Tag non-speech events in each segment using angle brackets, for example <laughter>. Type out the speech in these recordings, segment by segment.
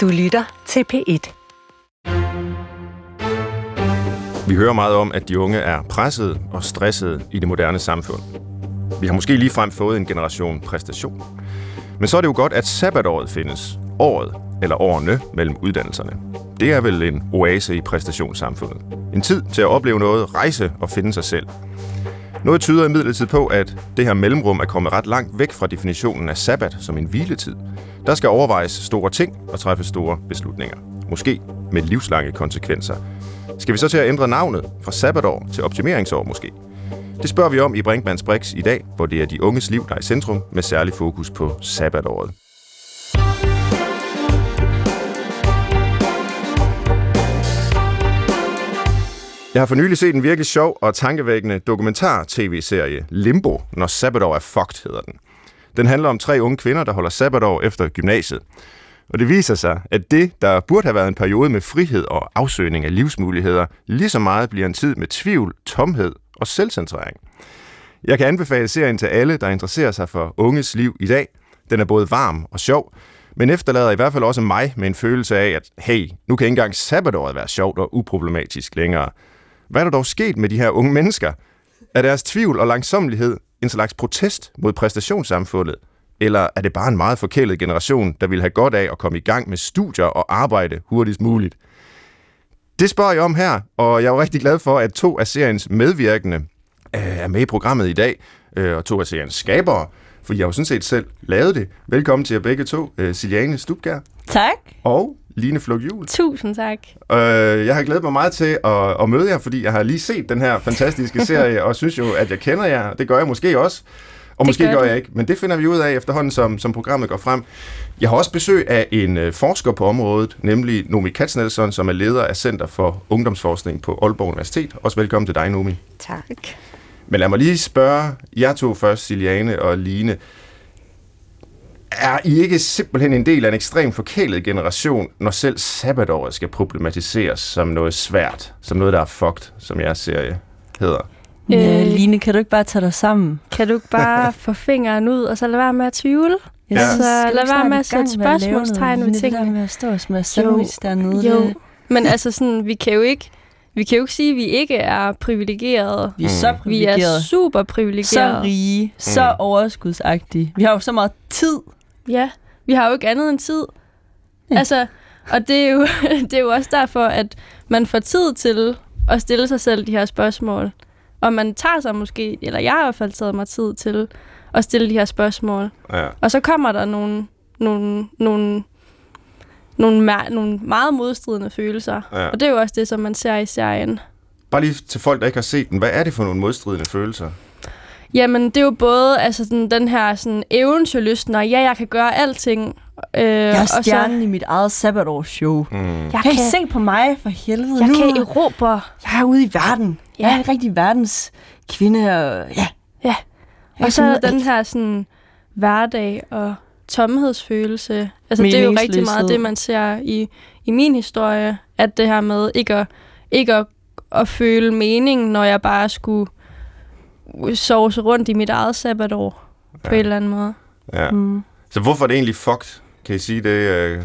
Du lytter til P1. Vi hører meget om, at de unge er presset og stresset i det moderne samfund. Vi har måske ligefrem fået en generation præstation. Men så er det jo godt, at sabbatåret findes. Året, eller årene, mellem uddannelserne. Det er vel en oase i præstationssamfundet. En tid til at opleve noget, rejse og finde sig selv. Noget tyder imidlertid på, at det her mellemrum er kommet ret langt væk fra definitionen af sabbat som en hviletid. Der skal overvejes store ting og træffes store beslutninger. Måske med livslange konsekvenser. Skal vi så til at ændre navnet fra sabbatår til optimeringsår måske? Det spørger vi om i Brinkmanns Brix i dag, hvor det er de unges liv, der er i centrum, med særlig fokus på sabbatåret. Jeg har for nylig set en virkelig sjov og tankevækkende dokumentar-tv-serie, Limbo, når sabbatår er fucked, hedder den. Den handler om tre unge kvinder, der holder sabbatår efter gymnasiet. Og det viser sig, at det, der burde have været en periode med frihed og afsøgning af livsmuligheder, lige så meget bliver en tid med tvivl, tomhed og selvcentrering. Jeg kan anbefale serien til alle, der interesserer sig for unges liv i dag. Den er både varm og sjov, men efterlader i hvert fald også mig med en følelse af, at hey, nu kan ikke engang sabbatåret være sjovt og uproblematisk længere. Hvad er der dog sket med de her unge mennesker? Er deres tvivl og langsomlighed en slags protest mod præstationssamfundet? Eller er det bare en meget forkælet generation, der vil have godt af at komme i gang med studier og arbejde hurtigst muligt? Det spørger jeg om her, og jeg er rigtig glad for, at to af seriens medvirkende øh, er med i programmet i dag, øh, og to af seriens skabere, for jeg har jo sådan set selv lavet det. Velkommen til jer begge to, øh, Siliane Stubkær Tak. og Line Flug Jul. Tusind tak. Øh, jeg har glædet mig meget til at, at møde jer, fordi jeg har lige set den her fantastiske <laughs> serie, og synes jo, at jeg kender jer. Det gør jeg måske også. Og Det måske gør gør jeg ikke, men det finder vi ud af efterhånden, som, som programmet går frem. Jeg har også besøg af en øh, forsker på området, nemlig Nomi Katznelson, som er leder af Center for Ungdomsforskning på Aalborg Universitet. Også velkommen til dig, Nomi. Tak. Men lad mig lige spørge jer to først, Siliane og Line. Er I ikke simpelthen en del af en ekstremt forkælet generation, når selv sabbatåret skal problematiseres som noget svært, som noget, der er fucked, som jeres serie hedder? Øh, Line, kan du ikke bare tage dig sammen? Kan du ikke bare <laughs> få fingeren ud, og så lade være med at tvivle? Ja. Så lad være med at sætte med at lave noget spørgsmålstegn ved? Det tingene. der med at stå og smage sandwich dernede. Jo. det- Men altså sådan, vi kan jo ikke, vi kan jo ikke sige, at vi ikke er privilegerede. Vi er så Mm. Vi privilegerede. er super så privilegerede. rige, så Mm. overskudsagtige. Vi har jo så meget tid. Ja, vi har jo ikke andet end tid. Ja. Altså, og det er, jo, <laughs> det er jo også derfor, at man får tid til at stille sig selv de her spørgsmål. Og man tager sig måske, eller jeg har i hvert fald taget mig tid til at stille de her spørgsmål. Ja. Og så kommer der nogle, nogle, nogle, nogle, mær- nogle meget modstridende følelser. Ja. Og det er jo også det, som man ser i serien. Bare lige til folk, der ikke har set den. Hvad er det for nogle modstridende følelser? Jamen, det er jo både altså, sådan, den her sådan, eventyrlysten, og ja, jeg kan gøre alting. Øh, Jeg er og så- stjernen i mit eget sabbatårsshow. Mm. Jeg Kan kan, I se på mig for helvede? jeg nu, kan erobre. jeg er ude i verden. Ja. Jeg er en rigtig verdens kvinde. Og, ja. Ja. Jeg Og så er den her sådan, hverdag og tomhedsfølelse. Altså, det er jo rigtig meget det, man ser i, i min historie, at det her med ikke at, ikke at, at føle mening, når jeg bare skulle sove rundt i mit eget sabbatår på Ja. en eller anden måde. Ja. Mm. Så hvorfor er det egentlig fucked? Kan I sige det øh,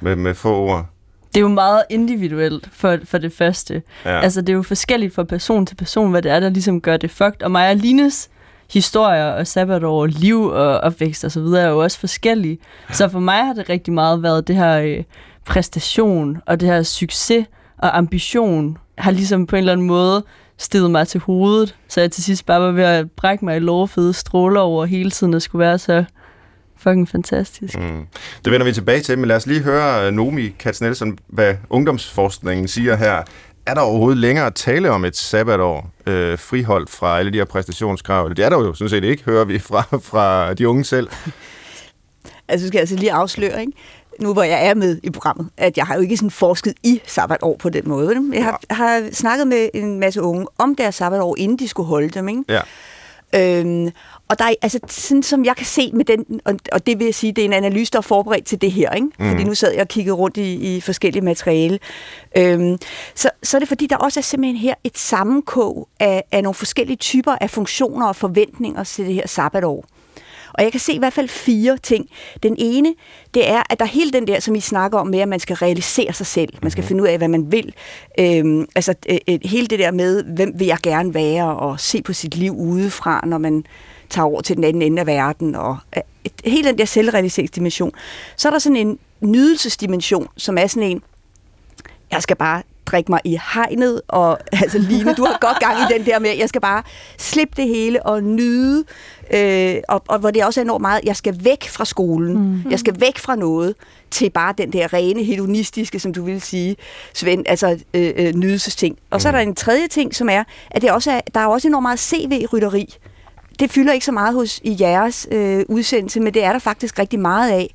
med, med få ord? Det er jo meget individuelt for, for det første. Ja. Ja. Altså, det er jo forskelligt fra person til person, hvad det er, der ligesom gør det fucked. Og mig og Lines historier og sabbatår, liv og opvækst og så videre er jo også forskellige. Så for mig har det rigtig meget været det her øh, præstation og det her succes og ambition har ligesom på en eller anden måde stedet mig til hovedet, så jeg til sidst bare var ved at brække mig i lovfede stråler over hele tiden og skulle være så fucking fantastisk. Mm. Det vender vi tilbage til, men lad os lige høre øh, Nomi Katz-Nielsen, hvad ungdomsforskningen siger her. Er der overhovedet længere at tale om et sabbatår øh, friholdt fra alle de her præstationskrav? Det er der jo sådan set ikke, hører vi fra, fra de unge selv. <laughs> Altså, skal jeg altså lige afsløre, ikke? Nu hvor jeg er med i programmet, at jeg har jo ikke sådan forsket i sabbatår på den måde. Jeg har, har snakket med en masse unge om deres sabbatår, inden de skulle holde dem. Ikke? Ja. Øhm, og der er, altså, sådan som jeg kan se med den, og, og det vil jeg sige, det er en analyse, der er forberedt til det her, ikke? Mm. fordi nu sad jeg og kiggede rundt i, i forskellige materiale. Øhm, så, så er det fordi, der også er simpelthen her et sammenkog af, af nogle forskellige typer af funktioner og forventninger til det her sabbatår. Og jeg kan se i hvert fald fire ting. Den ene, det er, at der er hele den der, som I snakker om med, at man skal realisere sig selv. Man skal finde ud af, hvad man vil. Øhm, altså øh, øh, hele det der med, hvem vil jeg gerne være, og se på sit liv udefra, når man tager over til den anden ende af verden, og øh, hele den der selvrealiseringsdimension. Så er der sådan en nydelsesdimension, som er sådan en, jeg skal bare drikke mig i hegnet, og <laughs> altså Line, du har godt gang i den der med, jeg skal bare slippe det hele og nyde, øh, og, og hvor det også er enormt meget, jeg skal væk fra skolen, mm. jeg skal væk fra noget, til bare den der rene hedonistiske, som du vil sige, Svend, altså øh, øh, nydelsesting. Og så er der en tredje ting, som er, at det også er, der er også enormt meget CV-rytteri det fylder ikke så meget hos i jeres øh, udsendelse, men det er der faktisk rigtig meget af.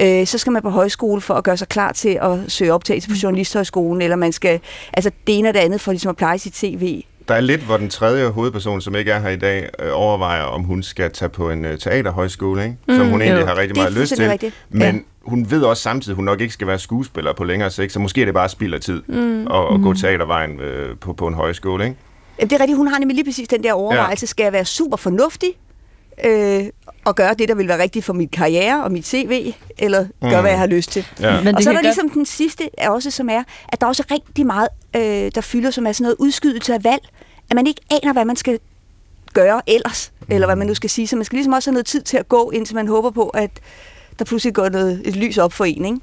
Øh, så skal man på højskole for at gøre sig klar til at søge optagelse på Journalisthøjskolen, eller man skal, altså det ene og det andet for ligesom at pleje sit CV. Der er lidt, hvor den tredje hovedperson, som ikke er her i dag, øh, overvejer, om hun skal tage på en øh, teaterhøjskole, ikke? som Mm, hun egentlig jo. har rigtig meget lyst til. rigtigt. Men Ja. hun ved også samtidig, at hun nok ikke skal være skuespiller på længere sigt, så måske er det bare spild af tid mm. at, at gå teatervejen øh, på, på en højskole. Ikke? Jamen, det er rigtigt, hun har nemlig lige præcis den der overvejelse, skal jeg være super fornuftig, øh, og gøre det, der vil være rigtigt for mit karriere og mit CV, eller gøre, Mm. hvad jeg har lyst til. Ja. Men og det så er der godt- ligesom den sidste, er også, som er, at der også er rigtig meget, øh, der fylder, som er sådan noget udskydelse af valg, at man ikke aner, hvad man skal gøre ellers, eller hvad man nu skal sige. Så man skal ligesom også have noget tid til at gå, indtil man håber på, at der pludselig går noget, et lys op for en, ikke?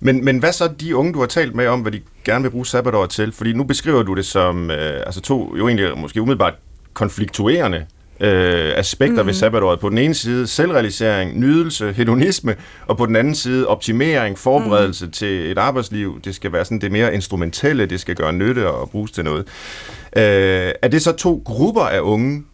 Men, men hvad så de unge, du har talt med om, hvad de gerne vil bruge sabbatåret til? Fordi nu beskriver du det som øh, altså to jo egentlig måske umiddelbart konfliktuerende øh, aspekter mm. ved sabbatåret. På den ene side selvrealisering, nydelse, hedonisme, og på den anden side optimering, forberedelse mm. til et arbejdsliv. Det skal være sådan det mere instrumentelle, det skal gøre nytte og bruges til noget. Øh, er det så to grupper af unge,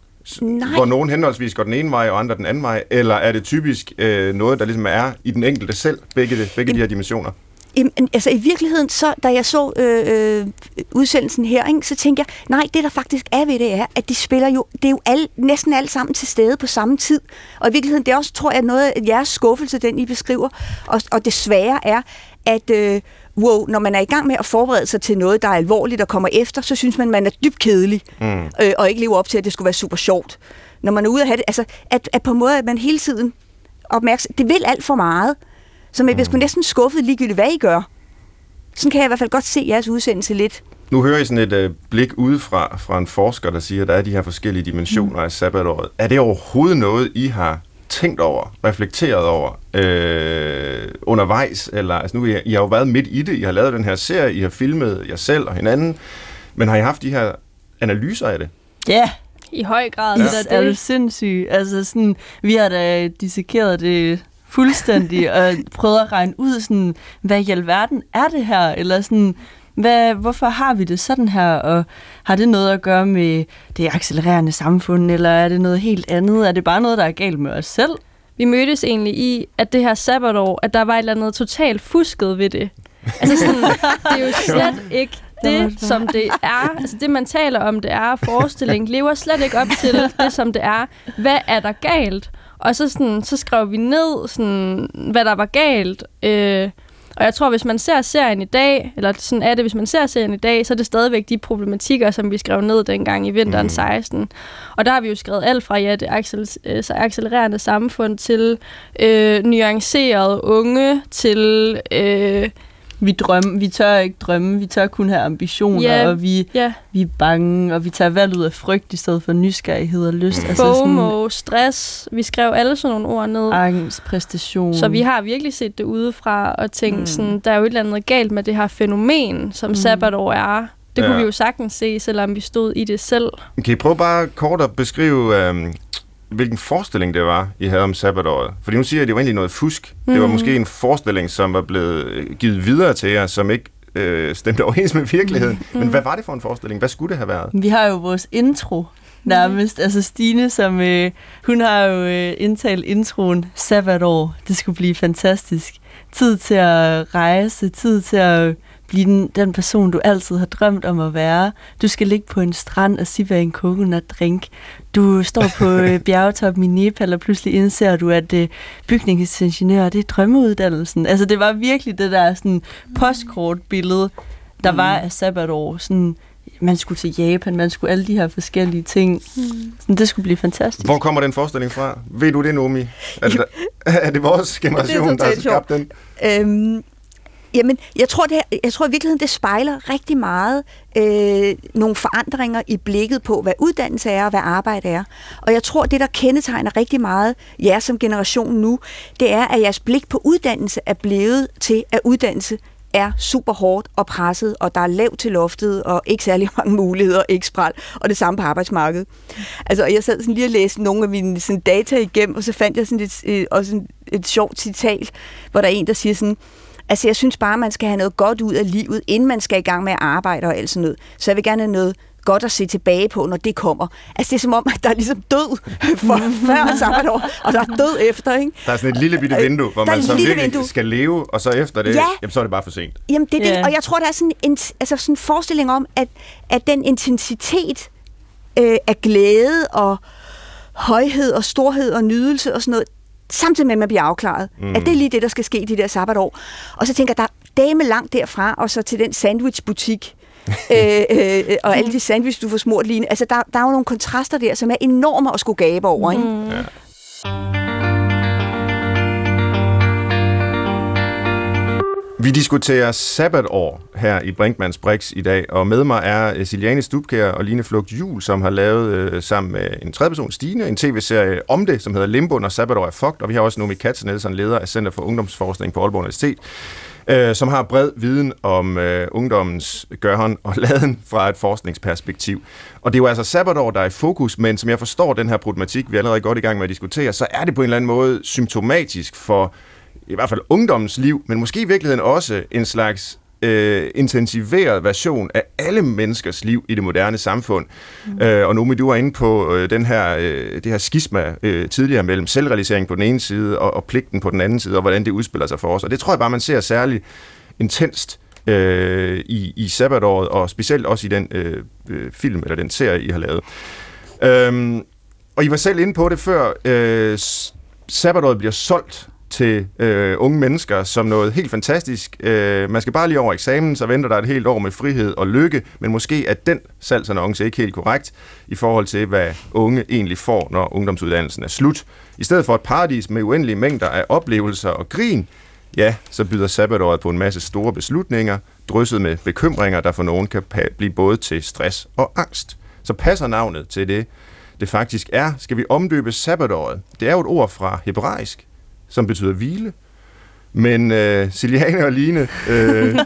Nej. hvor nogen henholdsvis går den ene vej og andre den anden vej, eller er det typisk øh, noget, der ligesom er i den enkelte selv, begge, det, begge de her dimensioner? Jamen, altså i virkeligheden, så, da jeg så øh, øh, udsendelsen her, ikke, så tænkte jeg, nej, det der faktisk er ved det er, at de spiller jo, det er jo alle, næsten alle sammen til stede på samme tid. Og i virkeligheden, det er også, tror jeg, noget af jeres skuffelse, den I beskriver. Og, og det svære er, at øh, wow, når man er i gang med at forberede sig til noget, der er alvorligt og kommer efter, så synes man, man er dybt kedelig, mm. øh, og ikke lever op til, at det skulle være super sjovt. Når man er ude at have det, altså, at, at på en måde, at man hele tiden opmærksom, det vil alt for meget. Så man bliver sgu næsten skuffet ligegyldigt, hvad I gør. Sådan kan jeg i hvert fald godt se jeres udsendelse lidt. Nu hører I sådan et øh, blik udefra fra en forsker, der siger, at der er de her forskellige dimensioner af sabbatåret. Er det overhovedet noget, I har tænkt over, reflekteret over øh, undervejs? Eller, altså nu, I, I har jo været midt i det, I har lavet den her serie, I har filmet jer selv og hinanden, men har I haft de her analyser af det? Ja, I høj grad. ja. Det er det. sindssyg. Altså sådan, vi har da dissekeret det fuldstændig <laughs> og prøvet at regne ud, sådan, hvad i alverden er det her? Eller sådan, hvad, hvorfor har vi det sådan her? Og har det noget at gøre med det accelererende samfund, eller er det noget helt andet? Er det bare noget, der er galt med os selv? Vi mødtes egentlig i, at det her sabbatår, at der var et eller andet totalt fusket ved det. Altså sådan, <laughs> det er jo slet ikke Det som det er. Altså det, man taler om, det er forestilling, lever slet ikke op til <laughs> det, som det er. Hvad er der galt? Og så, sådan, så skrev vi ned, sådan, hvad der var galt. Øh, og jeg tror, hvis man ser serien i dag, eller sådan er det, hvis man ser serien i dag, så er det stadigvæk de problematikker, som vi skrev ned dengang i vinteren Mm. 16. Og der har vi jo skrevet alt fra ja, det accel- øh, så accelererende samfund til øh, nuancerede unge, til... Øh, Vi, drømme, vi tør ikke drømme, vi tør kun have ambitioner, Ja. og vi, ja, vi er bange, og vi tager valg ud af frygt i stedet for nysgerrighed og lyst. Altså FOMO, stress. Vi skrev alle sådan nogle ord ned. angst, præstation. Så vi har virkelig set det udefra og tænkt, Mm. mm. sådan, der er jo et eller andet galt med det her fænomen, som Mm. mm. sabbatår er. Det Ja. kunne vi jo sagtens se, selvom vi stod i det selv. Kan I prøve bare kort at beskrive, øh, hvilken forestilling det var, I havde om sabbatåret? Fordi nu siger jeg, at det var egentlig noget fusk. Mm. Det var Mhm. måske en forestilling, som var blevet øh, givet videre til jer, som ikke øh, stemte overens med virkeligheden. Mm. Men hvad var det for en forestilling? Hvad skulle det have været? Vi har jo vores intro nærmest. Altså Stine, som øh, hun har jo øh, indtalt introen sabbatår. Det skulle blive fantastisk. Tid til at rejse, tid til at blive den, den person, du altid har drømt om at være. Du skal ligge på en strand og sippe en coconut drink. Du står på <laughs> øh, bjergetoppen i Nepal, og pludselig indser du, at øh, bygningsingeniør, det er drømmeuddannelsen. Altså det var virkelig det der sådan postkortbillede, der var af sabbatår. Sådan, man skulle til Japan, man skulle alle de her forskellige ting. Mm. Sådan, det skulle blive fantastisk. Hvor kommer den forestilling fra? Ved du det, Nomi? Er det, <laughs> er det vores generation, det der har skabt den? Øhm, Jamen, jeg tror, det, jeg tror i virkeligheden, det spejler rigtig meget øh, nogle forandringer i blikket på, hvad uddannelse er og hvad arbejde er. Og jeg tror, det, der kendetegner rigtig meget jer som generation nu, det er, at jeres blik på uddannelse er blevet til, at uddannelse er super hårdt og presset, og der er lavt til loftet, og ikke særlig <laughs> mange muligheder, ikke spræl, og det samme på arbejdsmarkedet. Altså, jeg sad sådan lige og læste nogle af mine sådan, data igennem, og så fandt jeg sådan et, øh, også et, et sjovt citat, hvor der er en, der siger sådan, Altså, jeg synes bare, man skal have noget godt ud af livet, inden man skal i gang med at arbejde og alt sådan noget. Så jeg vil gerne have noget godt at se tilbage på, når det kommer. Altså, det er som om, at der er ligesom død <laughs> for <laughs> før sabbatår, og der er død efter, ikke? Der er sådan et lille bitte vindue, hvor man så virkelig vindue. skal leve, og så efter det, ja. jamen, så er det bare for sent. Jamen, det er yeah. det, og jeg tror, der er sådan en, altså sådan en forestilling om, at, at den intensitet øh, af glæde og højhed og storhed og nydelse og sådan noget, samtidig med, at man bliver afklaret. Mm. At det er lige det, der skal ske i de der sabbatår. Og så tænker jeg, der er dame langt derfra, og så til den sandwichbutik, <laughs> øh, øh, og alle de sandwich, du får smurt lige. Altså, der, der er jo nogle kontraster der, som er enorme at skulle gabe over, ikke? Mm. Ja. Vi diskuterer sabbatår her i Brinkmanns Brix i dag, og med mig er øh, Siliane Stubkær og Line Flugt Jul, som har lavet øh, sammen med en tredje person, Stine, en tv-serie om det, som hedder Limbo, når sabbatår er fucked, og vi har også Nomi Katzenelsen, leder af Center for Ungdomsforskning på Aalborg Universitet, øh, som har bred viden om øh, ungdommens gørhånd og laden fra et forskningsperspektiv. Og det er jo altså sabbatår, der er i fokus, men som jeg forstår den her problematik, vi er allerede godt i gang med at diskutere, så er det på en eller anden måde symptomatisk for i hvert fald ungdommens liv, men måske i virkeligheden også en slags øh, intensiveret version af alle menneskers liv i det moderne samfund. Mm. Øh, og Nomi, du var inde på øh, den her, øh, det her skisma øh, tidligere mellem selvrealisering på den ene side og, og pligten på den anden side, og hvordan det udspiller sig for os. Og det tror jeg bare, man ser særligt intenst øh, i, i sabbatåret, og specielt også i den øh, øh, film eller den serie, I har lavet. Øh, og I var selv inde på det før. Øh, sabbatåret bliver solgt til øh, unge mennesker som noget helt fantastisk. Øh, man skal bare lige over eksamen, så venter der et helt år med frihed og lykke, men måske er den salgsannonce ikke helt korrekt i forhold til, hvad unge egentlig får, når ungdomsuddannelsen er slut. I stedet for et paradis med uendelige mængder af oplevelser og grin, ja, så byder sabbatåret på en masse store beslutninger, drysset med bekymringer, der for nogen kan blive både til stress og angst. Så passer navnet til det, det faktisk er, skal vi omdøbe sabbatåret. Det er jo et ord fra hebraisk, som betyder hvile. Men øh, Ciliane og Line, øh,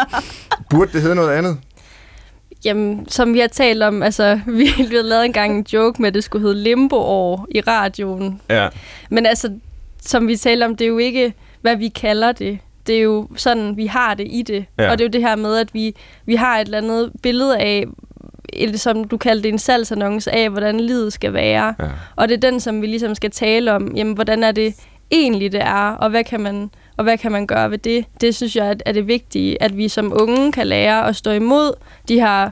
<laughs> burde det hedde noget andet? Jamen, som vi har talt om, altså, <laughs> vi har lavet engang en joke med, at det skulle hedde Limbo-år i radioen. Ja. Men altså, som vi talte om, det er jo ikke, hvad vi kalder det. Det er jo sådan, vi har det i det. Ja. Og det er jo det her med, at vi, vi har et eller andet billede af, som du kaldte en salgsannonce af, hvordan livet skal være. Ja. Og det er den, som vi ligesom skal tale om. Jamen, hvordan er det egentlig det er, og hvad kan man, og hvad kan man gøre ved det? Det synes jeg er det vigtige, at vi som unge kan lære at stå imod de her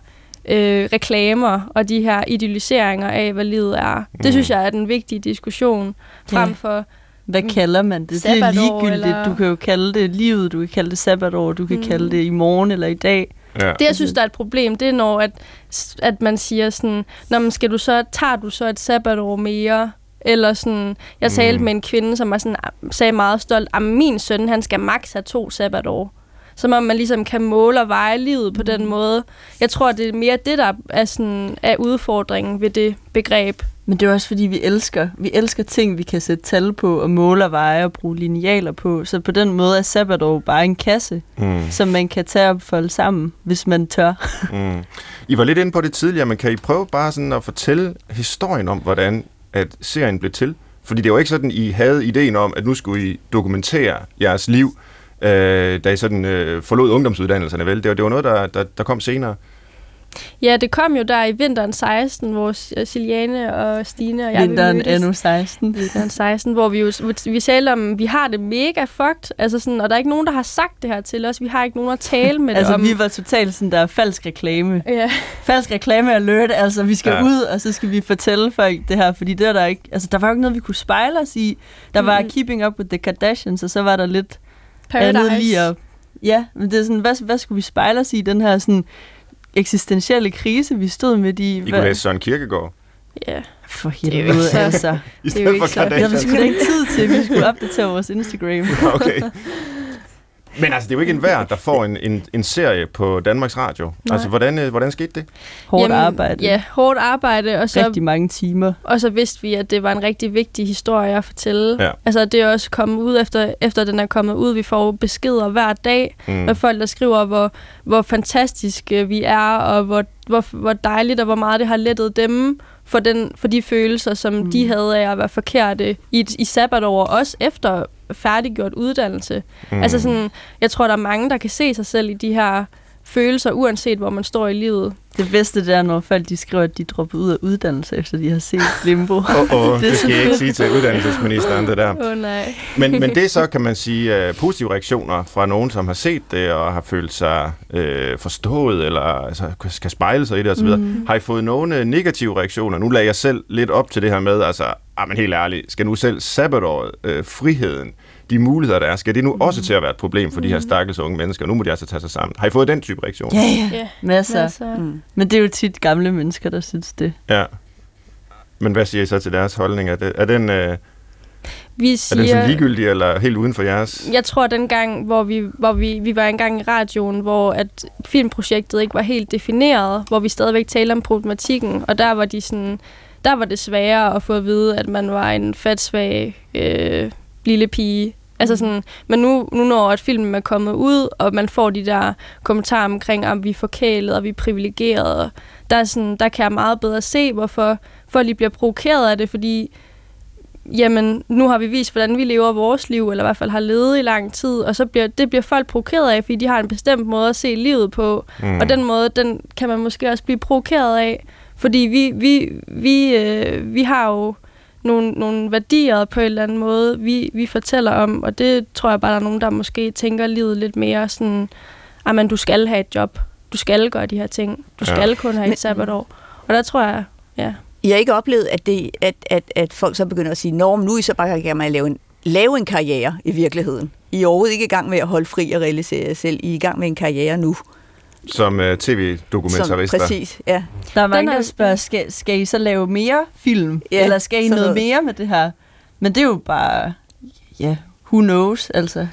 øh, reklamer og de her idealiseringer af, hvad livet er. Mm. Det synes jeg er den vigtige diskussion, frem ja. for hvad kalder man det? Det er ligegyldigt. Eller... Du kan jo kalde det livet, du kan kalde det sabbatår, du kan mm. kalde det i morgen eller i dag. Ja. Det, jeg synes, der er et problem, det er, når at, at man siger sådan, når man skal du så, tager du så et sabbatår mere, eller sådan, jeg talte mm. med en kvinde, som var sådan, sagde meget stolt, at min søn, han skal maks have to sabbatår. Som om man ligesom kan måle og veje livet på den måde. Jeg tror, det er mere det, der er, sådan, er udfordringen ved det begreb. Men det er også fordi, vi elsker, vi elsker ting, vi kan sætte tal på, og måle og veje og bruge linealer på. Så på den måde er sabbatår bare en kasse, mm. som man kan tage og folde sammen, hvis man tør. mm. I var lidt inde på det tidligere, men kan I prøve bare sådan at fortælle historien om, hvordan at serien blev til. Fordi det var ikke sådan, I havde ideen om, at nu skulle I dokumentere jeres liv, øh, da I sådan øh, forlod ungdomsuddannelserne, vel? Det var, det var noget, der, der, der kom senere. Ja, det kom jo der i vinteren 16, hvor Siliane og Stine og jeg Vinteren vi endnu 16. Vinteren 16, hvor vi jo vi talte om, vi har det mega fucked, altså sådan, og der er ikke nogen, der har sagt det her til os. Vi har ikke nogen at tale <laughs> med altså, det om. vi var totalt sådan, der er falsk reklame. Ja. Falsk reklame alert, altså vi skal ja. ud, og så skal vi fortælle folk det her, fordi det er der ikke, altså der var jo ikke noget, vi kunne spejle os i. Der var mm. Keeping Up with the Kardashians, og så var der lidt Paradise. andet lige at, Ja, men det er sådan, hvad, hvad skulle vi spejle os i, den her sådan eksistentielle krise, vi stod midt i. I kunne læse Søren Kierkegaard. Ja. For er jo helvede, ikke så- altså. I Det er jo stedet ikke for så- Det har vi Kardashian. sgu da ikke tid til. Vi skulle opdatere vores Instagram. <laughs> Okay. <laughs> Men altså, det er jo ikke enhver, der får en, en, en serie på Danmarks Radio. Nej. Altså, hvordan, øh, hvordan skete det? Hårdt arbejde. Ja, hårdt arbejde, og så, Rigtig mange timer. og så vidste vi, at det var en rigtig vigtig historie at fortælle. Ja. Altså, det er også kommet ud, efter, efter den er kommet ud. Vi får beskeder hver dag Mm. med folk, der skriver, hvor, hvor fantastiske vi er, og hvor, hvor, hvor dejligt, og hvor meget det har lettet dem for, den, for de følelser, som mm. de havde af at være forkerte i, i sabbatår, også efter færdiggjort uddannelse. Mm. Altså sådan, jeg tror, der er mange, der kan se sig selv i de her følelser, uanset hvor man står i livet. Det bedste det er, når folk de skriver, at de dropper ud af uddannelse, efter de har set Limbo. <laughs> Åh, oh, Det skal jeg ikke sige til uddannelsesministeren, det der. Oh, nej. Men, men det er så, <laughs> kan man sige, uh, positive reaktioner fra nogen, som har set det og har følt sig uh, forstået, eller altså, skal spejle sig i det osv. Mm. Har I fået nogle uh, negative reaktioner? Nu lagde jeg selv lidt op til det her med, altså, ah, men helt ærligt, skal nu selv sabbatåret, uh, friheden, de muligheder, der er, skal det nu mm. også til at være et problem for de her stakkels unge mennesker? Nu må de altså tage sig sammen. Har I fået den type reaktion? Ja, ja. Ja, Masser. masser. Mm. Men det er jo tit gamle mennesker, der synes det. Ja. Men hvad siger I så til deres holdning? Er, det, er, den, er Vi den siger, sådan ligegyldig eller helt uden for jeres? jeg tror, at den gang, hvor vi, hvor vi, vi var engang i radioen, hvor at filmprojektet ikke var helt defineret, hvor vi stadigvæk talte om problematikken, og der var de sådan, der var det sværere at få at vide, at man var en fatsvag øh, lille pige. Altså sådan, men nu, nu når at filmen er kommet ud, og man får de der kommentarer omkring, om vi er forkælet, og vi er privilegerede, der, er sådan, der kan jeg meget bedre se, hvorfor folk lige bliver provokeret af det, fordi jamen, nu har vi vist, hvordan vi lever vores liv, eller i hvert fald har levet i lang tid, og så bliver, det bliver folk provokeret af, fordi de har en bestemt måde at se livet på, mm. og den måde, den kan man måske også blive provokeret af, fordi vi, vi, vi, øh, vi har jo nogle, nogle værdier på en eller anden måde, vi, vi fortæller om, og det tror jeg bare, der er nogen, der måske tænker livet lidt mere sådan, men du skal have et job, du skal gøre de her ting, du Ja. skal kun have Men- et sabbatår. Og der tror jeg, ja, I har ikke oplevet, at, det, at, at, at folk så begynder at sige, Nå, men nu er I så bare i gang med at lave en, lave en karriere i virkeligheden. I er overhovedet ikke i gang med at holde fri og realisere jer selv. I er i gang med en karriere nu. Som uh, Som, tv-dokumentarister? præcis, ja. Der er mange, er- der spørger, skal, skal I så lave mere film? Ja, Eller skal I noget, noget. mere med det her? Men det er jo bare, ja, who knows, altså.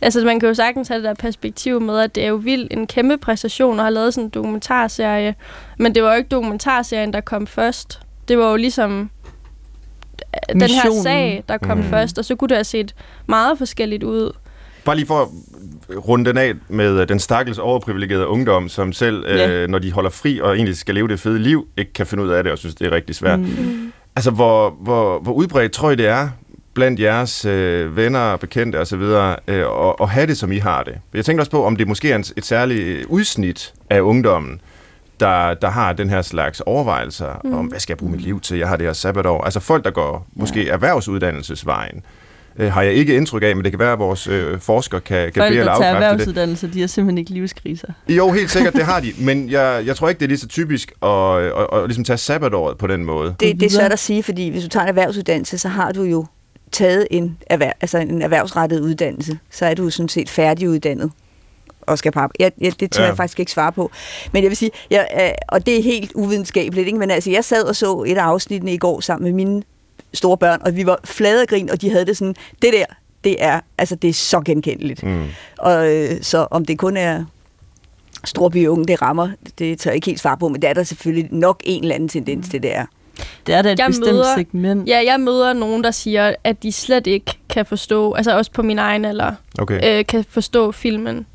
Altså, man kan jo sagtens have det der perspektiv med, at det er jo vildt en kæmpe præstation at have lavet sådan en dokumentarserie. Men det var jo ikke dokumentarserien, der kom først. Det var jo ligesom øh, den her Missionen. sag, der kom mm. først. Og så kunne det have set meget forskelligt ud. Bare lige for at runde den af med øh, den stakkels overprivilegerede ungdom, som selv, Ja. øh, når de holder fri og egentlig skal leve det fede liv, ikke kan finde ud af det og synes, det er rigtig svært. Mm. Mm. Altså, hvor, hvor, hvor udbredt tror I, det er blandt jeres øh, venner, bekendte osv., øh, og, og have det, som I har det? Jeg tænker også på, om det måske er en, et særligt udsnit af ungdommen, der, der har den her slags overvejelser mm. om, hvad skal jeg bruge mit liv til? Jeg har det her sabbatår. Altså folk, der går måske erhvervsuddannelsesvejen, øh, har jeg ikke indtryk af, men det kan være, at vores øh, forskere kan, kan Folk, bede eller afkræfte det. erhvervsuddannelse, de har simpelthen ikke livskriser. Jo, helt sikkert, det har de. Men jeg, jeg tror ikke, det er lige så typisk at, at, at, at ligesom tage sabbatåret på den måde. Det, det er svært at sige, fordi hvis du tager en erhvervsuddannelse, så har du jo taget en, erhverv, altså en erhvervsrettet uddannelse. Så er du jo sådan set færdiguddannet og skal på arbejde. Jeg, jeg, det tør Ja. ja. jeg faktisk ikke svare på. Men jeg vil sige, jeg, øh, og det er helt uvidenskabeligt, ikke? men altså, jeg sad og så et af afsnittene i går sammen med mine store børn, og vi var flade af grin, og de havde det sådan, det der, det er, altså, det er så genkendeligt. Mm. Og øh, så om det kun er storby unge, det rammer, det tør jeg ikke helt svare på, men det er der selvfølgelig nok en eller anden tendens til, det er. Det er da et Jeg bestemt møder- segment. Ja, jeg møder nogen, der siger, at de slet ikke kan forstå, altså også på min egen alder, Okay. øh, kan forstå filmen.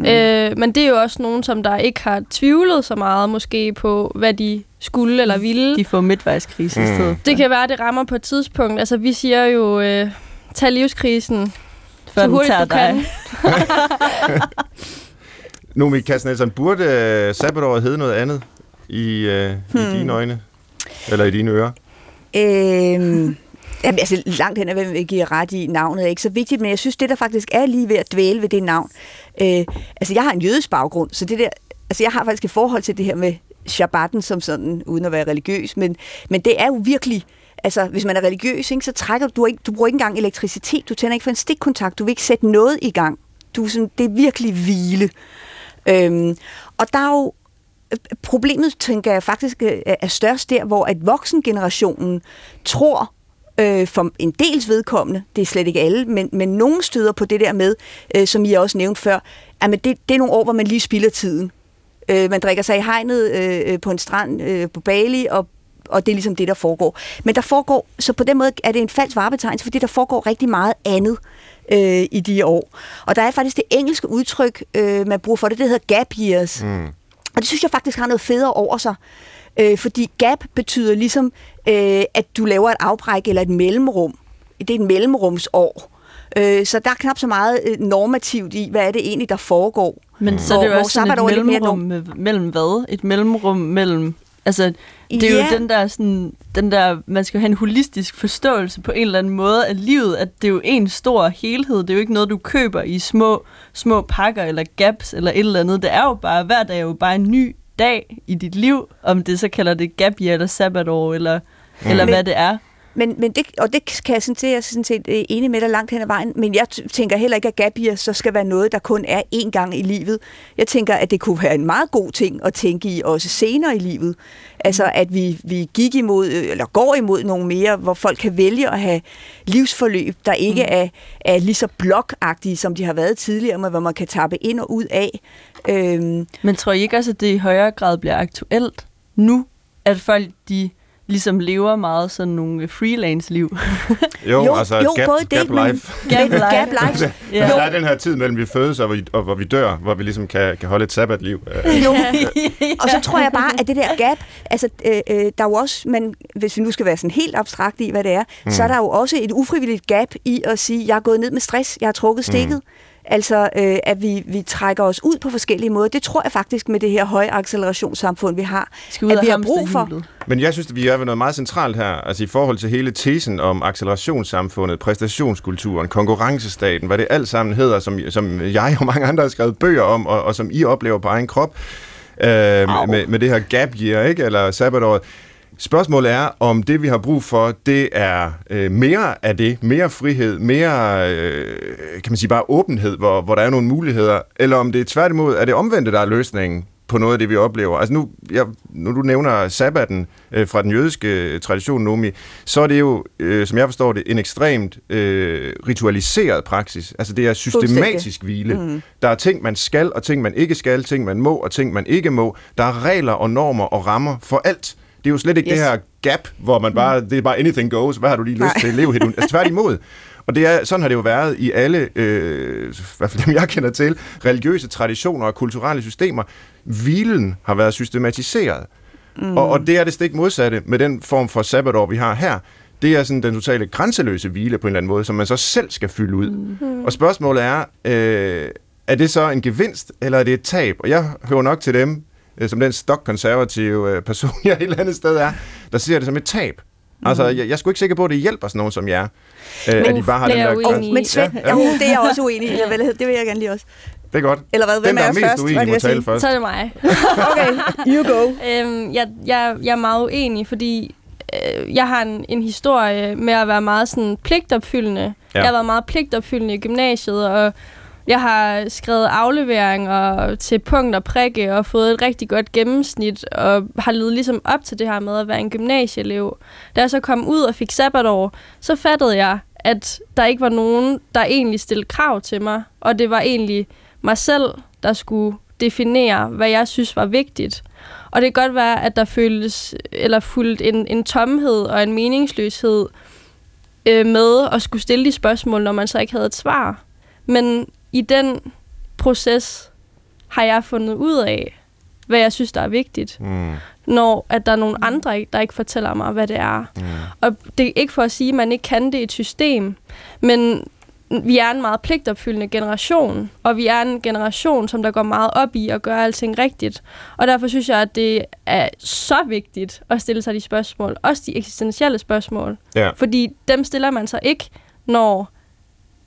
Mm. Øh, men det er jo også nogen, som der ikke har tvivlet så meget måske på, hvad de skulle eller ville. De får midtvejskrise Mm. i stedet. Det kan være, at det rammer på et tidspunkt. Altså, vi siger jo, øh, tag livskrisen Før så den hurtigt tager du kan. <laughs> Nu, Michael Nielsen, burde uh, sabbatåret hedde noget andet i, uh, hmm. i dine øjne? Eller i dine ører? Øhm, jamen, altså, langt hen ad vejen vil give ret i, navnet er ikke så vigtigt, men jeg synes, det der faktisk er lige ved at dvæle ved det navn. Øh, altså, jeg har en jødisk baggrund, så det der, altså, jeg har faktisk et forhold til det her med shabbatten som sådan, uden at være religiøs, men, men det er jo virkelig, altså, hvis man er religiøs, ikke, så trækker du, ikke, du bruger ikke engang elektricitet, du tænder ikke for en stikkontakt, du vil ikke sætte noget i gang. Du er sådan, det er virkelig hvile. Øhm, og der er jo øh, problemet, tænker jeg, faktisk øh, er størst der, hvor at voksengenerationen tror, øh, for en dels vedkommende, det er slet ikke alle, men, men nogen støder på det der med, øh, som I også nævnte før, at det, det er nogle år, hvor man lige spilder tiden. Øh, man drikker sig i hegnet øh, på en strand øh, på Bali, og og det er ligesom det, der foregår. Men der foregår, så på den måde er det en falsk varebetegnelse, fordi der foregår rigtig meget andet øh, i de år. Og der er faktisk det engelske udtryk, øh, man bruger for det, det hedder gap years. Mm. Og det synes jeg faktisk har noget federe over sig. Øh, fordi gap betyder ligesom, øh, at du laver et afbræk eller et mellemrum. Det er et mellemrumsår. Øh, så der er knap så meget øh, normativt i, hvad er det egentlig, der foregår. Men så er det jo også sådan et mellemrum med, mellem hvad? Et mellemrum mellem... Altså, det er ja. jo den der, sådan, den der, man skal have en holistisk forståelse på en eller anden måde af livet, at det er jo en stor helhed. Det er jo ikke noget, du køber i små, små pakker eller gaps eller et eller andet. Det er jo bare, hver dag er jo bare en ny dag i dit liv, om det så kalder det gap year eller sabbatår, eller, mm. eller hvad det er. Men, men det, og det kan jeg sådan set, jeg er sådan set øh, enig med dig langt hen ad vejen, men jeg tænker heller ikke, at gap year så skal være noget, der kun er én gang i livet. Jeg tænker, at det kunne være en meget god ting at tænke i også senere i livet. Altså, at vi, vi gik imod, øh, eller går imod nogle mere, hvor folk kan vælge at have livsforløb, der ikke mm. er, er lige så blokagtige, som de har været tidligere, men hvor man kan tappe ind og ud af. Øhm. Men tror I ikke også, at det i højere grad bliver aktuelt nu, at folk de ligesom lever meget sådan nogle freelance-liv. <laughs> jo, jo, altså jo, gap, både gap det, life. Gap life. gap life. ja. <laughs> Der er den her tid mellem vi fødes og, vi, og hvor vi dør, hvor vi ligesom kan, kan holde et sabbatliv. <laughs> jo. og så tror jeg bare, at det der gap, altså øh, øh, der er jo også, man, hvis vi nu skal være sådan helt abstrakt i, hvad det er, mm. så er der jo også et ufrivilligt gap i at sige, jeg er gået ned med stress, jeg har trukket stikket. Mm. Altså, øh, at vi, vi trækker os ud på forskellige måder. Det tror jeg faktisk med det her høje accelerationssamfund, vi har, Skal at vi har brug for. Men jeg synes, at vi er ved noget meget centralt her, altså i forhold til hele tesen om accelerationssamfundet, præstationskulturen, konkurrencestaten, hvad det alt sammen hedder, som, som jeg og mange andre har skrevet bøger om, og, og som I oplever på egen krop, øh, med, med det her gap year, ikke? eller sabbatåret. Spørgsmålet er, om det, vi har brug for, det er øh, mere af det, mere frihed, mere, øh, kan man sige, bare åbenhed, hvor, hvor der er nogle muligheder, eller om det er tværtimod, er det omvendte, der er løsningen på noget af det, vi oplever. Altså nu, jeg, nu du nævner sabbaten øh, fra den jødiske tradition, Nomi, så er det jo, øh, som jeg forstår det, en ekstremt øh, ritualiseret praksis. Altså det er systematisk hvile. Mm. Der er ting, man skal, og ting, man ikke skal, ting, man må, og ting, man ikke må. Der er regler og normer og rammer for alt. Det er jo slet ikke yes. det her gap, hvor man bare, mm. det er bare anything goes, hvad har du lige lyst Nej. til at leve helt altså, tværtimod. Og det er, sådan har det jo været i alle, øh, i hvert fald dem jeg kender til, religiøse traditioner og kulturelle systemer. Hvilen har været systematiseret. Mm. Og, og det er det stik modsatte med den form for sabbatår, vi har her. Det er sådan den totale grænseløse hvile på en eller anden måde, som man så selv skal fylde ud. Mm. Og spørgsmålet er, øh, er det så en gevinst, eller er det et tab? Og jeg hører nok til dem, som den stokkonservative øh, person, <laughs> jeg et eller andet sted er, der ser det som et tab. Altså, jeg, jeg er sgu ikke sikker på, at det hjælper sådan nogen som jer, øh, at de bare har den der... Oh, men Svend, ja, ja. Det er jeg også uenig i, det vil jeg gerne lige også. Det er godt. Eller hvad, hvem den, der er, er mest først? uenig, må tale først. Så er det mig. <laughs> okay, you go. Øhm, jeg, jeg, jeg er meget uenig, fordi øh, jeg har en, en historie med at være meget sådan pligtopfyldende. Ja. Jeg har været meget pligtopfyldende i gymnasiet, og jeg har skrevet afleveringer til punkt og prikke og fået et rigtig godt gennemsnit og har levet ligesom op til det her med at være en gymnasieelev. Da jeg så kom ud og fik sabbatår, så fattede jeg, at der ikke var nogen, der egentlig stillede krav til mig, og det var egentlig mig selv, der skulle definere, hvad jeg synes var vigtigt. Og det kan godt være, at der føltes, eller fuldt en, en tomhed og en meningsløshed øh, med at skulle stille de spørgsmål, når man så ikke havde et svar. Men i den proces har jeg fundet ud af, hvad jeg synes, der er vigtigt. Mm. Når at der er nogle andre, der ikke fortæller mig, hvad det er. Mm. Og det er ikke for at sige, at man ikke kan det i et system, men vi er en meget pligtopfyldende generation, og vi er en generation, som der går meget op i at gøre alting rigtigt. Og derfor synes jeg, at det er så vigtigt at stille sig de spørgsmål, også de eksistentielle spørgsmål. Ja. Fordi dem stiller man sig ikke, når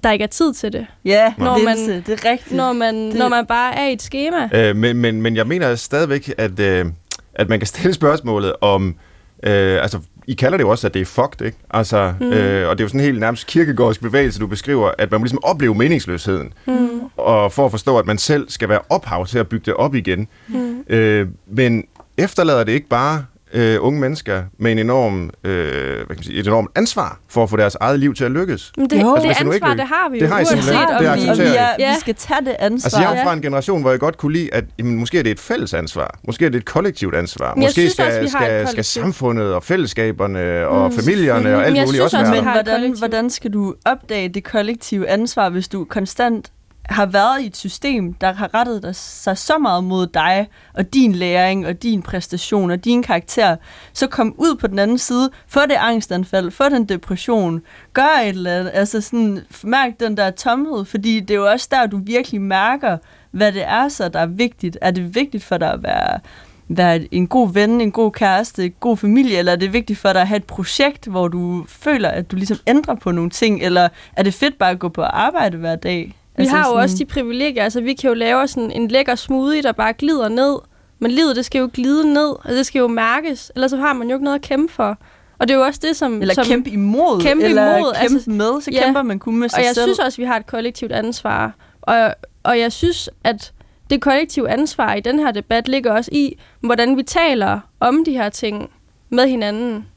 der ikke er tid til det. Ja, når man, det er rigtigt. Når man, det... når man bare er i et schema. Øh, men, men, men jeg mener stadigvæk, at, øh, at man kan stille spørgsmålet om... Øh, altså, I kalder det jo også, at det er fucked, ikke? Altså, mm. øh, og det er jo sådan en helt nærmest kirkegårdsk bevægelse, du beskriver, at man må ligesom opleve meningsløsheden. Mm. Og, og for at forstå, at man selv skal være ophav til at bygge det op igen. Mm. Øh, men efterlader det ikke bare øh, unge mennesker med en enorm, øh, hvad kan man sige, et enormt ansvar for at få deres eget liv til at lykkes. Men det, Jo. det Altså, nu ansvar, ikke- det har vi jo, det har I simpelthen. om Det vi... og vi, er, Ja. vi skal tage det ansvar. Altså, jeg er Ja. fra en generation, hvor jeg godt kunne lide, at jamen, måske er det et fælles ansvar. Måske er det et kollektivt ansvar. Men Måske synes skal, også, skal, skal samfundet og fællesskaberne og Mm, familierne og alt Men muligt også være et hvordan, hvordan skal du opdage det kollektive ansvar, hvis du konstant har været i et system, der har rettet sig så meget mod dig, og din læring, og din præstation, og din karakter, så kom ud på den anden side, få det angstanfald, få den depression, gør et eller andet, altså sådan, mærk den der tomhed, fordi det er jo også der, du virkelig mærker, hvad det er så, der er vigtigt. Er det vigtigt for dig at være være en god ven, en god kæreste, en god familie, eller er det vigtigt for dig at have et projekt, hvor du føler, at du ligesom ændrer på nogle ting, eller er det fedt bare at gå på arbejde hver dag? Vi Altså har jo sådan- også de privilegier, altså vi kan jo lave sådan en lækker smoothie, der bare glider ned. Men livet, det skal jo glide ned, og det skal jo mærkes, ellers så har man jo ikke noget at kæmpe for. Og det er jo også det, som... Eller som, kæmpe imod, kæmpe eller imod, kæmpe altså- med, så ja. kæmper man kun med sig Og jeg selv. synes også, vi har et kollektivt ansvar. Og, og jeg synes, at det kollektive ansvar i den her debat ligger også i, hvordan vi taler om de her ting med hinanden.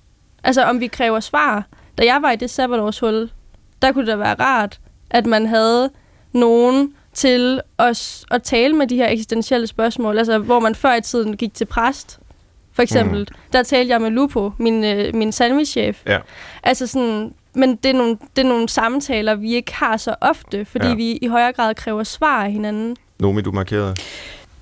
Altså om vi kræver svar. Da jeg var i det sabbatårshul, der kunne det da være rart, at man havde nogen til at, s- at tale med de her eksistentielle spørgsmål. Altså hvor man før i tiden gik til præst, for eksempel. Mm. Der talte jeg med Lupo, min, øh, min sandwichchef. Ja. Altså sådan, men det er, nogle, det er nogle samtaler, vi ikke har så ofte, fordi Ja. ja. vi i højere grad kræver svar af hinanden. Nomi, du markerede.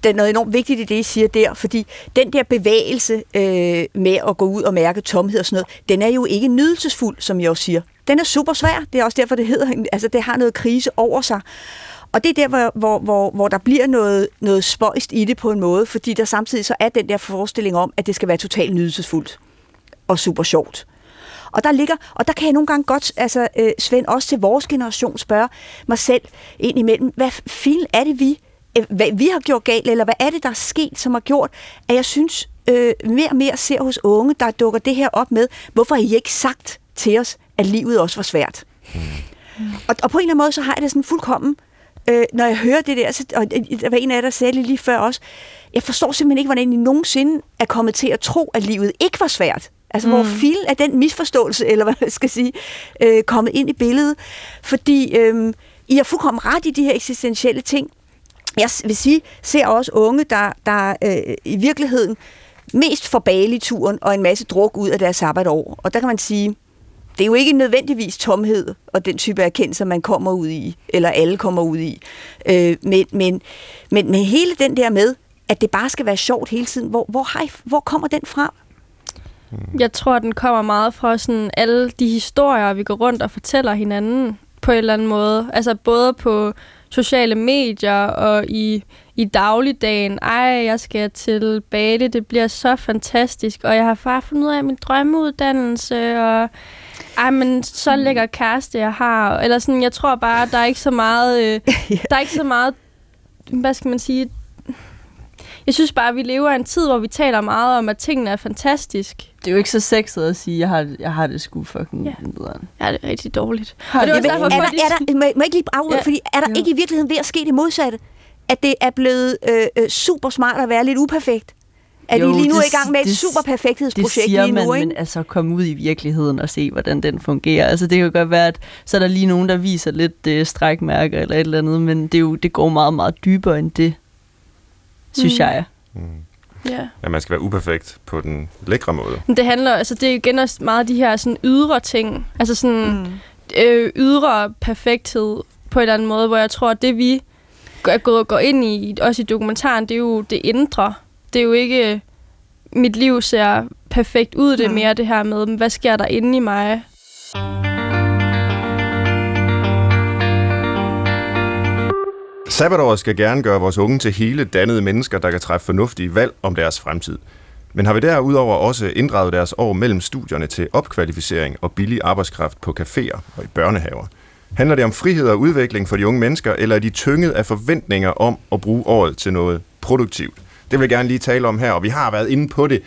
der er noget enormt vigtigt i det, I siger der, fordi den der bevægelse øh, med at gå ud og mærke tomhed og sådan noget, den er jo ikke nydelsesfuld, som jeg også siger. Den er super svær. Det er også derfor, det hedder, altså det har noget krise over sig. Og det er der, hvor, hvor, hvor, hvor der bliver noget, noget spøjst i det på en måde, fordi der samtidig så er den der forestilling om, at det skal være totalt nydelsesfuldt og super sjovt. Og der ligger, og der kan jeg nogle gange godt, altså øh, Svend, også til vores generation spørge mig selv ind imellem, hvad fil er det vi, øh, hvad vi har gjort galt, eller hvad er det, der er sket, som har gjort, at jeg synes øh, mere og mere ser hos unge, der dukker det her op med, hvorfor har I ikke sagt til os, at livet også var svært? Og, og på en eller anden måde, så har jeg det sådan fuldkommen, øh, når jeg hører det der, så, og øh, der var en af jer, der sagde det lige før også, jeg forstår simpelthen ikke, hvordan I nogensinde er kommet til at tro, at livet ikke var svært. Altså, mm. hvor fil er den misforståelse, eller hvad jeg skal sige, øh, kommet ind i billedet. Fordi øh, I har fuldkommen ret i de her eksistentielle ting. Jeg vil sige, ser også unge, der, der øh, i virkeligheden mest får Bali-turen og en masse druk ud af deres sabbatår. Og der kan man sige, det er jo ikke nødvendigvis tomhed og den type erkendelse, man kommer ud i, eller alle kommer ud i. Øh, men, men, men, men hele den der med, at det bare skal være sjovt hele tiden, hvor, hvor, har I, hvor kommer den fra? Hmm. Jeg tror, den kommer meget fra sådan alle de historier, vi går rundt og fortæller hinanden på en eller anden måde. Altså både på sociale medier og i, i dagligdagen. Ej, jeg skal til Bali, det bliver så fantastisk, og jeg har bare fundet ud af min drømmeuddannelse, og ej, men så lækker kæreste, jeg har. Eller sådan, jeg tror bare, der er ikke så meget, øh, <laughs> der er ikke så meget, hvad skal man sige, jeg synes bare, at vi lever i en tid, hvor vi taler meget om, at tingene er fantastisk. Det er jo ikke så sexet at sige, jeg har, jeg har det sgu fucking Ja. nederen. Ja, det er rigtig dårligt. Har Og det er det derfor, er, der, er der, må, jeg- må jeg ikke lige afrunde, ja. Ja. fordi er der Jo. ikke i virkeligheden ved at ske det modsatte? At det er blevet øh, øh, super smart at være lidt uperfekt? At Jo, I lige nu det er i gang med et s- super Det perfekthedsprojekt lige nu, man, ikke? men altså komme ud i virkeligheden og se, hvordan den fungerer. Altså det kan jo godt være, at så er der lige nogen, der viser lidt øh, strækmærker eller et eller andet, men det, er jo, det går meget, meget dybere end det, synes Mm. jeg. ja. At man skal være uperfekt på den lækre måde. Men det handler, altså det er jo igen også meget de her sådan ydre ting. Altså sådan Mm. øh, ydre perfekthed på en eller anden måde, hvor jeg tror, at det vi er gået går ind i, også i dokumentaren, det er jo det indre. Det er jo ikke, mit liv ser perfekt ud, det er Mm. mere det her med, hvad sker der inde i mig? Sabbatåret skal gerne gøre vores unge til hele dannede mennesker, der kan træffe fornuftige valg om deres fremtid. Men har vi derudover også inddraget deres år mellem studierne til opkvalificering og billig arbejdskraft på caféer og i børnehaver? Handler det om frihed og udvikling for de unge mennesker, eller er de tynget af forventninger om at bruge året til noget produktivt? Det vil jeg gerne lige tale om her, og vi har været inde på det.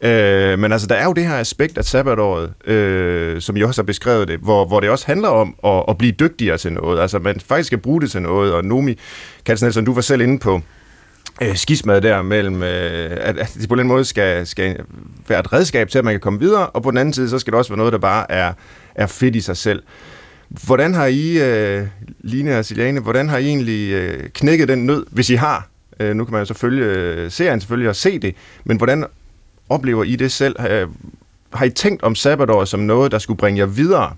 Øh, men altså, der er jo det her aspekt af sabbatåret, øh, som I også har beskrevet det, hvor, hvor det også handler om at, at blive dygtigere til noget. Altså, man faktisk skal bruge det til noget, og Nomi Katsen du var selv inde på øh, skismad der mellem, øh, at, at det på den måde skal, skal være et redskab til, at man kan komme videre, og på den anden side, så skal det også være noget, der bare er, er fedt i sig selv. Hvordan har I, øh, Line og Siliane, hvordan har I egentlig øh, knækket den nød, hvis I har? Øh, nu kan man jo selvfølgelig øh, serien selvfølgelig og se det, men hvordan oplever I det selv? Har, har I tænkt om sabbatår som noget, der skulle bringe jer videre?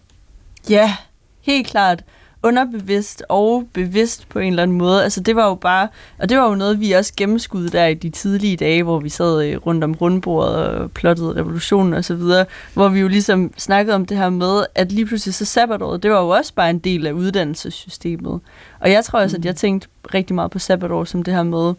Ja, helt klart underbevidst og bevidst på en eller anden måde. Altså det var jo bare, og det var jo noget, vi også gennemskudde der i de tidlige dage, hvor vi sad øh, rundt om rundbordet og plottede revolutionen og så videre, hvor vi jo ligesom snakkede om det her med, at lige pludselig så sabbatåret, det var jo også bare en del af uddannelsessystemet. Og jeg tror også, at jeg tænkte rigtig meget på sabbatår som det her med,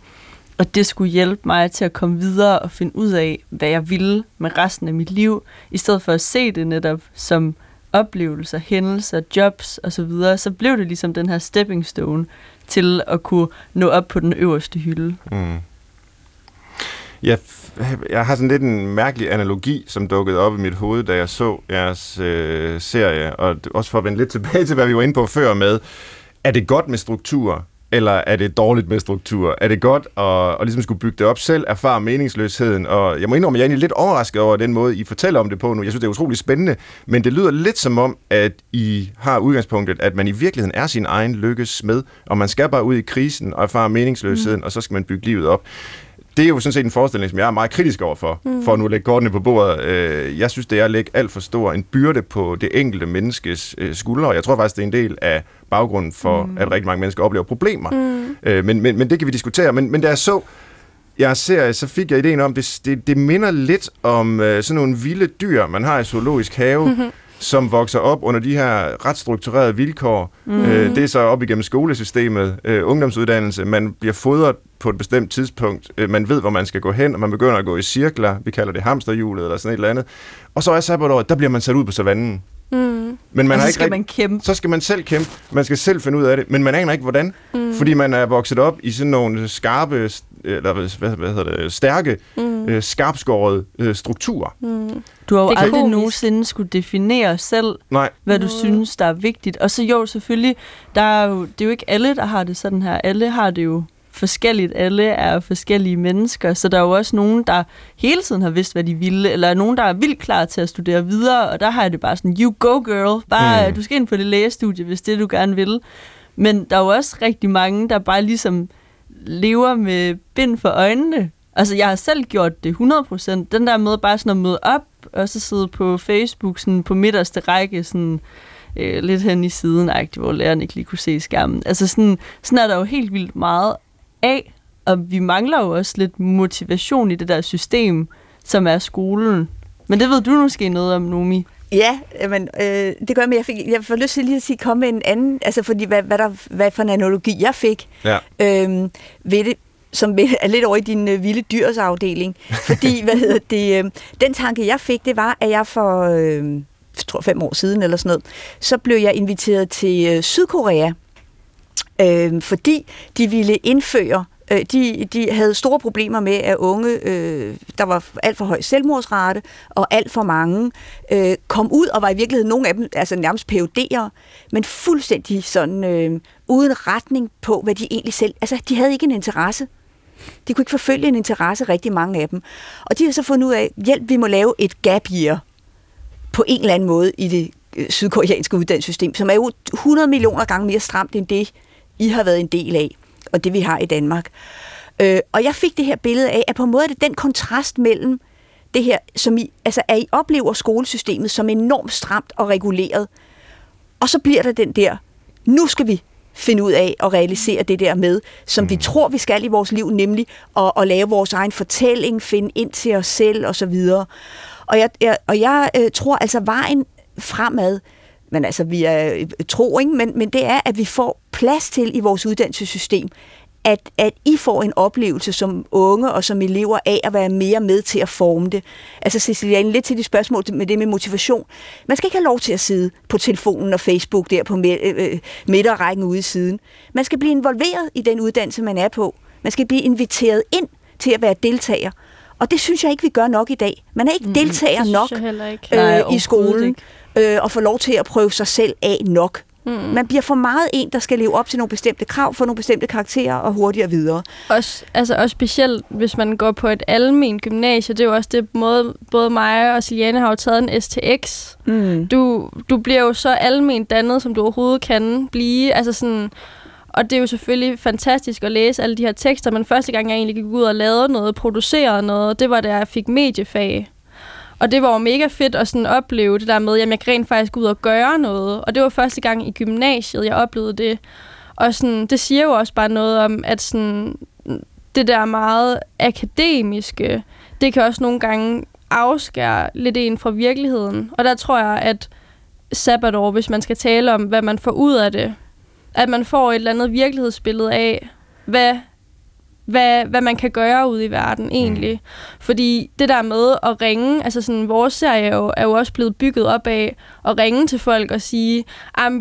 og det skulle hjælpe mig til at komme videre og finde ud af, hvad jeg ville med resten af mit liv, i stedet for at se det netop som oplevelser, hændelser, jobs osv., så, så blev det ligesom den her stepping stone til at kunne nå op på den øverste hylde. Mm. Jeg, jeg har sådan lidt en mærkelig analogi, som dukkede op i mit hoved, da jeg så jeres øh, serie, og også for at vende lidt tilbage til, hvad vi var inde på før med, er det godt med struktur? Eller er det dårligt med struktur? Er det godt at, at ligesom skulle bygge det op selv, erfare meningsløsheden? Og jeg må indrømme, at jeg er egentlig lidt overrasket over den måde, I fortæller om det på nu. Jeg synes, det er utroligt spændende, men det lyder lidt som om, at I har udgangspunktet, at man i virkeligheden er sin egen lykkes med, og man skal bare ud i krisen og erfare meningsløsheden, mm. og så skal man bygge livet op det er jo sådan set en forestilling, som jeg er meget kritisk overfor, mm. for at nu lægge kortene på bordet. Øh, jeg synes, det er at lægge alt for stor en byrde på det enkelte menneskes øh, skuldre, og jeg tror faktisk, det er en del af baggrunden for, mm. at rigtig mange mennesker oplever problemer. Mm. Øh, men, men, men det kan vi diskutere. Men, men da jeg så jeg ser, så fik jeg ideen om, det, det, det minder lidt om sådan nogle vilde dyr, man har i zoologisk have, mm-hmm som vokser op under de her ret strukturerede vilkår. Mm. Øh, det er så op igennem skolesystemet, øh, ungdomsuddannelse. Man bliver fodret på et bestemt tidspunkt. Øh, man ved, hvor man skal gå hen, og man begynder at gå i cirkler. Vi kalder det hamsterhjulet eller sådan et eller andet. Og så er sabbatåret, der bliver man sat ud på savannen. Mm. Men man og har så ikke skal man kæmpe. Så skal man selv kæmpe. Man skal selv finde ud af det, men man aner ikke hvordan. Mm. Fordi man er vokset op i sådan nogle skarpe, eller hvad, hvad hedder det, stærke, mm. øh, skarpskårede øh, strukturer. Mm. Du har jo aldrig komisk. nogensinde skulle definere selv, Nej. hvad du mm. synes, der er vigtigt. Og så jo, selvfølgelig, der er jo, det er jo ikke alle, der har det sådan her. Alle har det jo forskelligt. Alle er forskellige mennesker, så der er jo også nogen, der hele tiden har vidst, hvad de ville, eller nogen, der er vildt klar til at studere videre, og der har jeg det bare sådan, you go girl, bare, mm. du skal ind på det lægestudie, hvis det du gerne vil. Men der er jo også rigtig mange, der bare ligesom lever med bind for øjnene. Altså, jeg har selv gjort det 100%. Den der med bare sådan at møde op, og så sidde på Facebook sådan på midterste række, sådan øh, lidt hen i siden, hvor læreren ikke lige kunne se skærmen. Altså sådan, sådan er der jo helt vildt meget af, og vi mangler jo også lidt motivation i det der system, som er skolen. Men det ved du måske noget om, Nomi. Ja, men øh, det gør, men jeg, fik, jeg får lyst til lige at sige, komme med en anden, altså fordi, hvad, hvad, der, hvad for en analogi jeg fik ja. øhm, ved det, som er lidt over i din øh, vilde dyrsafdeling. Fordi, <laughs> hvad hedder det, øh, den tanke, jeg fik, det var, at jeg for øh, tror, fem år siden eller sådan noget, så blev jeg inviteret til øh, Sydkorea, øh, fordi de ville indføre øh, de, de havde store problemer med, at unge, øh, der var alt for høj selvmordsrate, og alt for mange øh, kom ud, og var i virkeligheden nogle af dem altså nærmest PUD'ere, men fuldstændig sådan øh, uden retning på, hvad de egentlig selv... Altså, de havde ikke en interesse. De kunne ikke forfølge en interesse, rigtig mange af dem. Og de har så fundet ud af, hjælp, vi må lave et gap year på en eller anden måde i det sydkoreanske uddannelsessystem, som er jo 100 millioner gange mere stramt end det, I har været en del af, og det vi har i Danmark. Øh, og jeg fik det her billede af, at på en måde er det den kontrast mellem det her, som I, altså at I oplever skolesystemet som enormt stramt og reguleret, og så bliver der den der, nu skal vi finde ud af at realisere det der med, som mm. vi tror, vi skal i vores liv, nemlig at, at lave vores egen fortælling, finde ind til os selv osv. Og jeg, jeg, og jeg øh, tror altså, vejen fremad, men altså vi er øh, tro, ikke? Men, men det er, at vi får plads til i vores uddannelsessystem, at, at I får en oplevelse som unge og som elever af at være mere med til at forme det. Altså Cecilia, lidt til de spørgsmål med det med motivation. Man skal ikke have lov til at sidde på telefonen og Facebook der på øh, øh, midterrækken ude i siden. Man skal blive involveret i den uddannelse, man er på. Man skal blive inviteret ind til at være deltager. Og det synes jeg ikke, vi gør nok i dag. Man er ikke Mm, deltager nok ikke. Nej, øh, i overhovedet skolen ikke. Øh, og får lov til at prøve sig selv af nok. Mm. Man bliver for meget en, der skal leve op til nogle bestemte krav, for nogle bestemte karakterer og hurtigere videre. Også, altså også specielt, hvis man går på et almen gymnasie, det er jo også det, måde, både mig og Siliane har jo taget en STX. Mm. Du, du bliver jo så almen dannet, som du overhovedet kan blive. Altså sådan, og det er jo selvfølgelig fantastisk at læse alle de her tekster, men første gang jeg egentlig gik ud og lavede noget, producerede noget, det var da jeg fik mediefag. Og det var jo mega fedt at sådan opleve det der med, at jeg kan rent faktisk ud og gøre noget. Og det var første gang i gymnasiet, jeg oplevede det. Og sådan, det siger jo også bare noget om, at sådan, det der meget akademiske, det kan også nogle gange afskære lidt en fra virkeligheden. Og der tror jeg, at sabbatår, hvis man skal tale om, hvad man får ud af det, at man får et eller andet virkelighedsbillede af, hvad, hvad, hvad man kan gøre ude i verden egentlig. Fordi det der med at ringe, altså sådan, vores serie er jo, er jo også blevet bygget op af at ringe til folk og sige,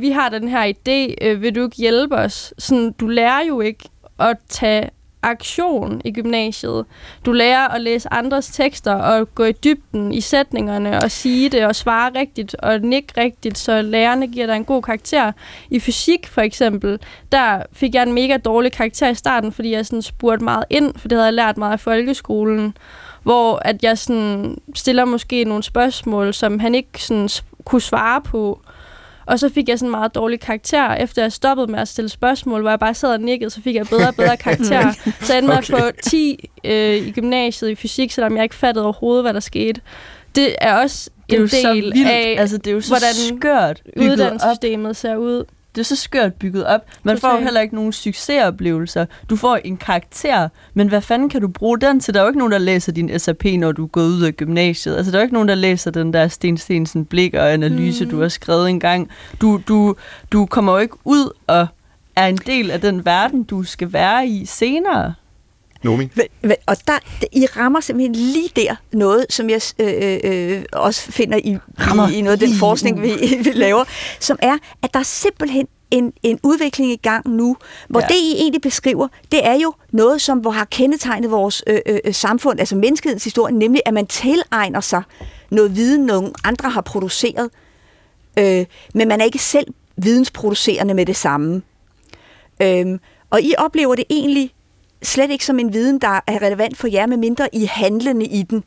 vi har den her idé, øh, vil du ikke hjælpe os? Sådan, du lærer jo ikke at tage aktion i gymnasiet. Du lærer at læse andres tekster og gå i dybden i sætningerne og sige det og svare rigtigt og nikke rigtigt, så lærerne giver dig en god karakter. I fysik for eksempel, der fik jeg en mega dårlig karakter i starten, fordi jeg sådan spurgte meget ind, for det havde jeg lært meget i folkeskolen, hvor at jeg sådan stiller måske nogle spørgsmål, som han ikke sådan kunne svare på. Og så fik jeg sådan en meget dårlig karakter. Efter jeg stoppede med at stille spørgsmål, hvor jeg bare sad og nikkede, så fik jeg bedre og bedre karakter. <laughs> så jeg endte med at få 10 øh, i gymnasiet i fysik, selvom jeg ikke fattede overhovedet, hvad der skete. Det er også Det er en jo så del vildt. af, altså, det er jo så hvordan skørt bygget op. uddannelsessystemet ser ud. Det er så skørt bygget op. Man får jo Totalt. heller ikke nogen succesoplevelser. Du får en karakter, men hvad fanden kan du bruge den til? Der er jo ikke nogen, der læser din SAP, når du er gået ud af gymnasiet. Altså, der er jo ikke nogen, der læser den der Sten Stensen blik og analyse, mm. du har skrevet engang. Du, du, du kommer jo ikke ud og er en del af den verden, du skal være i senere. Nomi? Og der, I rammer simpelthen lige der noget, som jeg øh, øh, også finder i, Rammer i, i noget af den forskning, vi, vi laver, som er, at der er simpelthen en, en udvikling i gang nu, hvor Ja. det, I egentlig beskriver, det er jo noget, som hvor har kendetegnet vores øh, øh, samfund, altså menneskehedens historie, nemlig at man tilegner sig noget viden, nogle andre har produceret, øh, men man er ikke selv vidensproducerende med det samme. Øhm, og I oplever det egentlig slet ikke som en viden, der er relevant for jer, medmindre I handlende i den.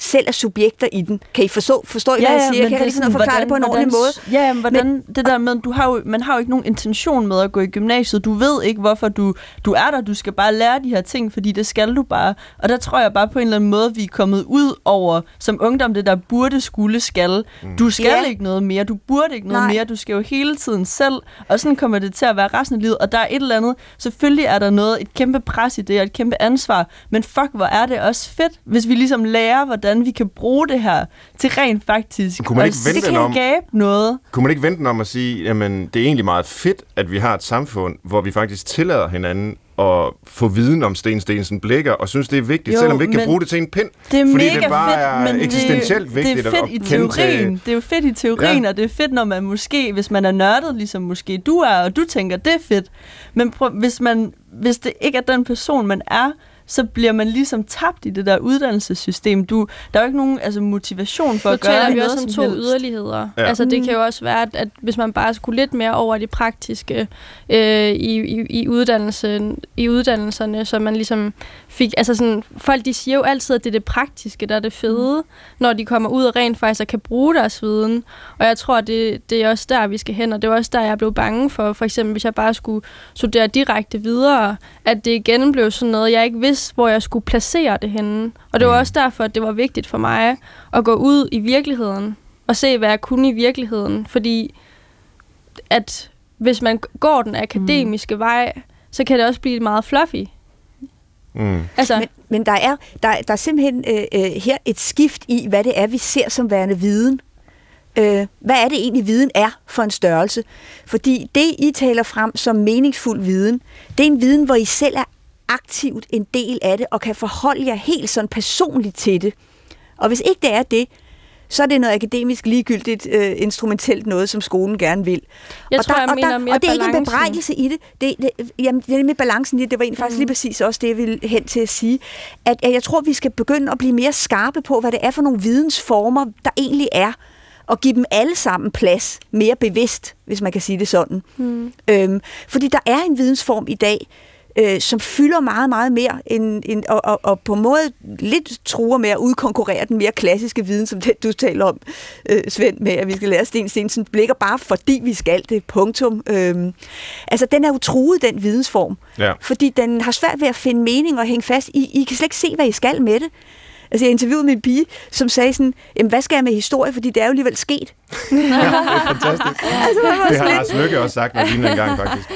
Selv er subjekter i den. Kan I forstå, forstå I, hvad jeg siger? men Kan jeg det lige sådan sådan, forklare det på en hvordan, ordentlig måde? Ja, men hvordan, men, det der med, du har jo, man har jo ikke nogen intention med at gå i gymnasiet. Du ved ikke, hvorfor du, du er der. Du skal bare lære de her ting, fordi det skal du bare. Og der tror jeg bare på en eller anden måde, vi er kommet ud over som ungdom, det der burde, skulle, skal. Du skal Ja. ikke noget mere. Du burde ikke noget Nej. mere. Du skal jo hele tiden selv. Og sådan kommer det til at være resten af livet. Og der er et eller andet. Selvfølgelig er der noget, et kæmpe pres i det, og et kæmpe ansvar. Men fuck, hvor er det også fedt, hvis vi ligesom lærer, hvordan vi kan bruge det her til rent faktisk Kunne man at ikke vende den om? skabe noget. Kunne man ikke vente om at sige, jamen det er egentlig meget fedt, at vi har et samfund, hvor vi faktisk tillader hinanden at få viden om Sten Stensen blikker, og synes, det er vigtigt, Jo, selvom vi ikke kan bruge det til en pind. Det er fordi mega det bare fedt, er men eksistentielt det, vigtigt det er at fedt i kende til- teorien. Det er jo fedt i teorien, Ja. og det er fedt, når man måske, hvis man er nørdet, ligesom måske du er, og du tænker, det er fedt. Men prøv, hvis, man, hvis det ikke er den person, man er, så bliver man ligesom tabt i det der uddannelsessystem. Du, der er jo ikke nogen altså, motivation for Nu at gøre taler vi noget også om to helst. yderligheder. Ja. Altså, det kan jo også være, at, at hvis man bare skulle lidt mere over det praktiske øh, i, i, i, uddannelsen, i uddannelserne, så man ligesom fik... Altså sådan, folk de siger jo altid, at det er det praktiske, der er det fede, mm. når de kommer ud og rent faktisk og kan bruge deres viden. Og jeg tror, det, det er også der, vi skal hen, og det var også der, jeg blev bange for. For eksempel, hvis jeg bare skulle studere direkte videre, at det igen blev sådan noget, jeg ikke vidste, hvor jeg skulle placere det henne. Og det var Mm. også derfor, at det var vigtigt for mig at gå ud i virkeligheden og se, hvad jeg kunne i virkeligheden. Fordi at hvis man går den akademiske mm. vej, så kan det også blive meget fluffy. Mm. Altså, Men, men der, er, der, der er simpelthen øh, øh, her et skift i, hvad det er, vi ser som værende viden. Øh, hvad er det egentlig, viden er for en størrelse? Fordi det, I taler frem som meningsfuld viden, det er en viden, hvor I selv er aktivt en del af det, og kan forholde jer helt sådan personligt til det. Og hvis ikke det er det, så er det noget akademisk ligegyldigt øh, instrumentelt noget, som skolen gerne vil. Jeg og tror, der, jeg og, mener der, mere og det er ikke en balancen. bebrejdelse i det. det, det jamen, det med balancen i det, det var egentlig faktisk Mm. lige præcis også det, jeg ville hen til at sige. At, at jeg tror, vi skal begynde at blive mere skarpe på, hvad det er for nogle vidensformer, der egentlig er og give dem alle sammen plads, mere bevidst, hvis man kan sige det sådan. Mm. Øhm, fordi der er en vidensform i dag, øh, som fylder meget, meget mere, end, end, og, og, og på en måde lidt truer med at udkonkurrere den mere klassiske viden, som det, du taler om, øh, Svend, med at vi skal lære Sten Stensen blikker, bare fordi vi skal det, punktum. Øhm, altså, den er jo truet, den vidensform, Ja. fordi den har svært ved at finde mening og hænge fast. I, I kan slet ikke se, hvad I skal med det. Altså, jeg interviewede min pige, som sagde sådan, Jamen, hvad skal jeg med historie, fordi det er jo alligevel sket. Det er fantastisk. <laughs> Altså, Det har Lars Lykke også sagt med Line engang, faktisk.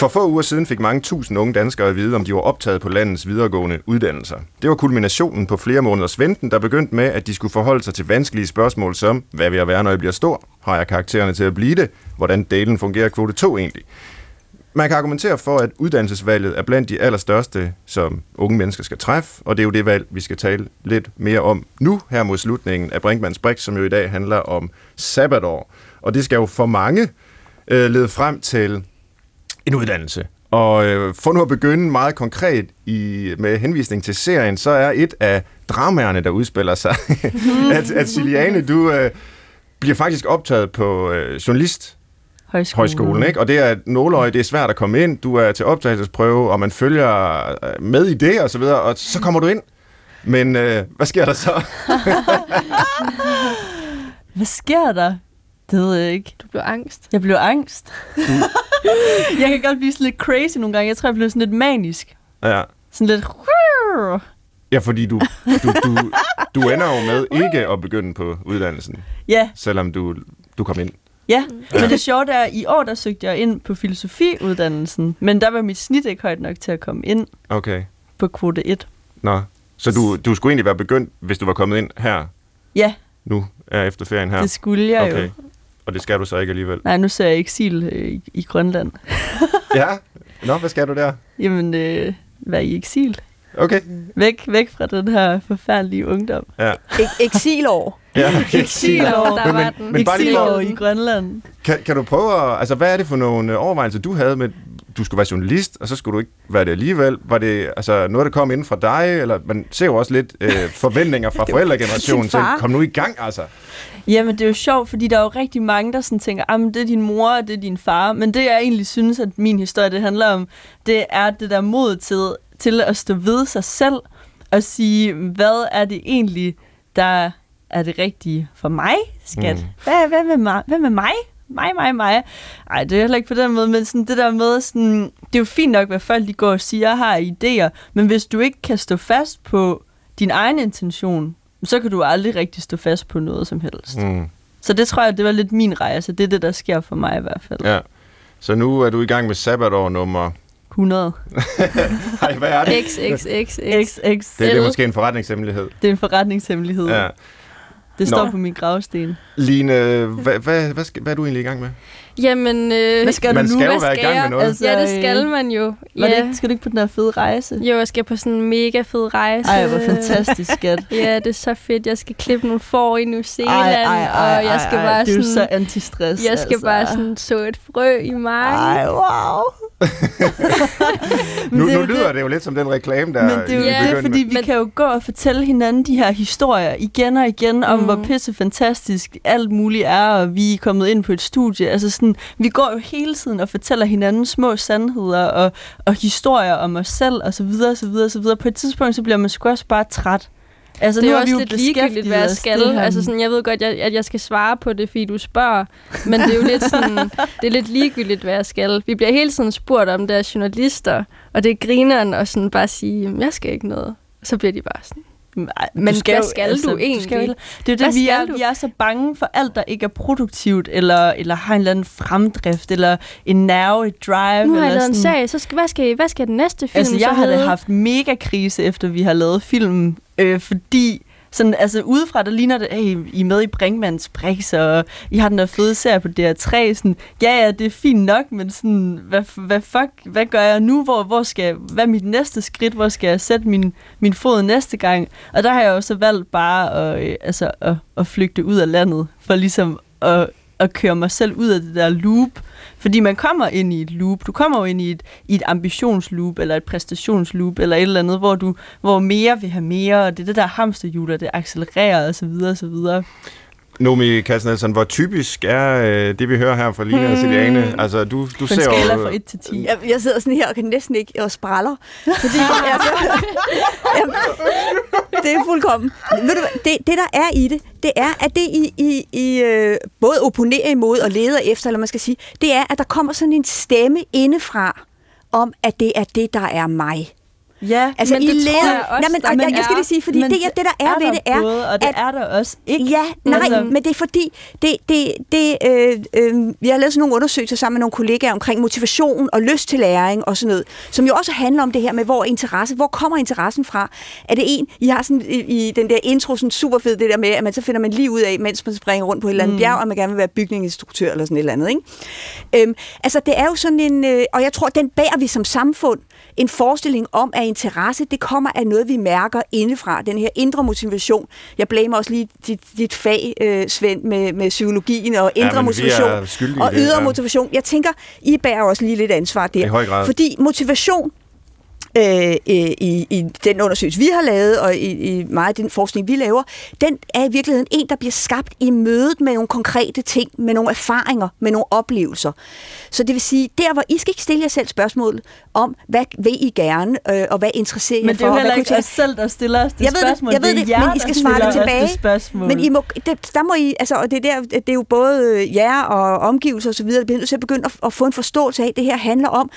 For få uger siden fik mange tusind unge danskere at vide, om de var optaget på landets videregående uddannelser. Det var kulminationen på flere måneders venten, der begyndte med, at de skulle forholde sig til vanskelige spørgsmål som, hvad vil jeg være, når jeg bliver stor? Har jeg karaktererne til at blive det? Hvordan delen fungerer kvote 2 egentlig? Man kan argumentere for, at uddannelsesvalget er blandt de allerstørste, som unge mennesker skal træffe, og det er jo det valg, vi skal tale lidt mere om nu, her mod slutningen af Brinkmanns Brix, som jo i dag handler om sabbatår. Og det skal jo for mange øh, lede frem til en uddannelse. Og øh, for nu at begynde meget konkret i, med henvisning til serien, så er et af dramaerne, der udspiller sig, <laughs> at, at Siliane, du øh, bliver faktisk optaget på øh, journalist Højskolen. højskolen, ikke? Og det er nåløje, det er svært at komme ind, du er til optagelsesprøve, og man følger øh, med i det, og så videre, og så kommer du ind. Men øh, hvad sker der så? <laughs> Hvad sker der? Det ved jeg ikke. Du blev angst. Jeg blev angst. <laughs> jeg kan godt blive sådan lidt crazy nogle gange. Jeg tror, jeg blev sådan lidt manisk. Ja, Sådan lidt... ja fordi du, du, du, du ender jo med ikke at begynde på uddannelsen, Ja, selvom du, du kom ind. ja. Men det sjove er, at i år der søgte jeg ind på filosofiuddannelsen. Men der var mit snit ikke højt nok til at komme ind Okay. på kvote 1. Nå. Så du, du skulle egentlig være begyndt, hvis du var kommet ind her Ja, nu, er efter ferien her? det skulle jeg okay. jo. Og det skal du så ikke alligevel? Nej, nu ser jeg eksil øh, i, i Grønland. Ja? Nå, hvad skal du der? <laughs> Jamen, øh, være i eksil. Okay. Væk, væk fra den her forfærdelige ungdom. Ja. Ek- eksilår. <laughs> ja. Eksilår. Der Men- var men- den. men bare lige Eksilår i Grønland. Kan, kan du prøve at, altså hvad er det for nogle øh, overvejelser, du havde med, du skulle være journalist, og så skulle du ikke være det alligevel? Var det altså, noget, der kom inden fra dig, eller man ser jo også lidt øh, <laughs> forventninger fra forældregenerationen til, kom nu i gang altså. Jamen, det er jo sjovt, fordi der er jo rigtig mange, der sådan tænker, at det er din mor, og det er din far. Men det, jeg egentlig synes, at min historie det handler om, det er det der mod til, til at stå ved sig selv og sige, hvad er det egentlig, der er det rigtige for mig, skat? Mm. Hvad, hvad, med mig? hvad med mig? Mig, mig, mig. Ej, det er heller ikke på den måde, men sådan det der med, sådan, det er jo fint nok, hvad folk de går og siger, har idéer, men hvis du ikke kan stå fast på din egen intention, så kan du aldrig rigtig stå fast på noget som helst. Mm. Så det tror jeg, det var lidt min rejse. Det er det, der sker for mig i hvert fald. Ja. Så nu er du i gang med sabbatår nummer... 100. <laughs> Ej, hvad er det? XXXX. XX. Det, det er måske en forretningshemmelighed. Det er en forretningshemmelighed. Ja. Det står Nå. på min gravsten. Line, hvad, hvad, hvad, skal, hvad er du egentlig i gang med? Jamen, øh, Hvad skal Man du nu? skal jo hvad være i skal gang med noget. Altså, ja, det skal man jo. Var det Ja. ikke, skal du ikke på den der fede rejse? Jo, jeg skal på sådan en mega fed rejse. Ej, hvor fantastisk, skat. <laughs> Ja, det er så fedt. Jeg skal klippe nogle får i New Zealand, Ej, ej, ej, og jeg skal ej, bare ej. Det er jo sådan... så antistress. jeg skal altså. bare sådan så et frø i marken. Ej, wow. <laughs> Nu, det er nu lyder det. det jo lidt som den reklame, der Men det er jo det, fordi vi Men- kan jo gå og fortælle hinanden de her historier igen og igen om, Mm. hvor pisse fantastisk alt muligt er, og vi er kommet ind på et studie. Altså sådan, vi går jo hele tiden og fortæller hinanden små sandheder og, og historier om os selv, og så videre, og så videre, og så videre. På et tidspunkt, så bliver man sgu også bare træt. Altså, det er nu jo har vi også jo lidt ligegyldigt, hvad jeg skal. Altså sådan, jeg ved godt, jeg, at jeg skal svare på det, fordi du spørger. Men det er jo lidt sådan, det er lidt ligegyldigt, hvad jeg skal. Vi bliver hele tiden spurgt om det af journalister, og det er grineren at sådan bare sige, "Jamen, jeg skal ikke noget. Så bliver de bare sådan, Men du hvad jo- skal du egentlig? Skal jo, det er jo Hvad det, vi skal er, du? vi er så bange for alt, der ikke er produktivt, eller, eller har en eller anden fremdrift, eller en nerve, et drive. nu har jeg lavet en sag, så skal, hvad, skal, hvad skal den næste film Altså, så jeg da hedde? haft mega krise, efter vi har lavet filmen, øh, fordi sådan, altså udefra, der ligner det, hey, I er med i Brinkmanns Brix, og I har den der fede serie på DR3. Sådan, ja, ja, det er fint nok, men sådan, hvad, hvad fuck, hvad gør jeg nu? Hvor, hvor skal jeg, hvad er mit næste skridt? Hvor skal jeg sætte min, min fod næste gang? Og der har jeg jo så valgt bare at, øh, altså, at, at flygte ud af landet, for ligesom at, at køre mig selv ud af det der loop. Fordi man kommer ind i et loop. Du kommer jo ind i et, i et ambitionsloop, eller et præstationsloop, eller et eller andet, hvor du hvor mere vil have mere, og det er det der hamsterhjul, og det accelererer, og så Nomi Kassnelsen, hvor typisk er øh, det, vi hører her fra Lina og Celiane? Altså, du, du ser skala jo... fra 1 til 10. Jeg, jeg sidder sådan her og kan næsten ikke og spræller, fordi altså, <laughs> jamen, det er fuldkommen. Ved du, hvad, det, det, der er i det, det er, at det I, I, I øh, både opponerer imod og leder efter, eller man skal sige, det er, at der kommer sådan en stemme indefra, om at det er det, der er mig. Ja, Altså, Men I det tror leder... jeg også, Nej, men, og jeg, er. jeg skal lige sige, fordi men det, er- det, der er, ved der det, er, både, og det at er der også ikke. Ja, nej, Altså- men det er fordi, det, det, det, øh, øh, vi har lavet sådan nogle undersøgelser sammen med nogle kollegaer omkring motivation og lyst til læring og sådan noget, som jo også handler om det her med, hvor er interesse, hvor kommer interessen fra? Er det en, I har sådan i, i den der intro sådan super fed, det der med, at man så finder man lige ud af, mens man springer rundt på et eller andet mm. bjerg, og man gerne vil være bygningsinstruktør eller sådan et eller andet, ikke? Øhm, altså, det er jo sådan en, øh, og jeg tror, den bærer vi som samfund, en forestilling om, at interesse, det kommer af noget, vi mærker indefra, den her indre motivation. Jeg blamer også lige dit, dit fag, øh, Svend, med, med psykologien og indre vi motivation og det, ydre ja. motivation. Jeg tænker, I bærer også lige lidt ansvar der. I høj grad. Fordi motivation, øh, i, i den undersøgelse, vi har lavet, og i, i meget af den forskning, vi laver, den er i virkeligheden en, der bliver skabt i mødet med nogle konkrete ting, med nogle erfaringer, med nogle oplevelser. Så det vil sige, der hvor I skal ikke stille jer selv spørgsmål om, hvad vil I gerne, øh, og hvad interesserer jer Men det for, er jo heller ikke os selv, der stiller os det jeg ved det, spørgsmål. jeg ved er det, jer, men I skal svare det tilbage. Det spørgsmål. Men I må, det, der må I, altså, og det er, der, det er jo både jer og omgivelser osv., der bliver nødt til at begynde at, at få en forståelse af, at det her handler om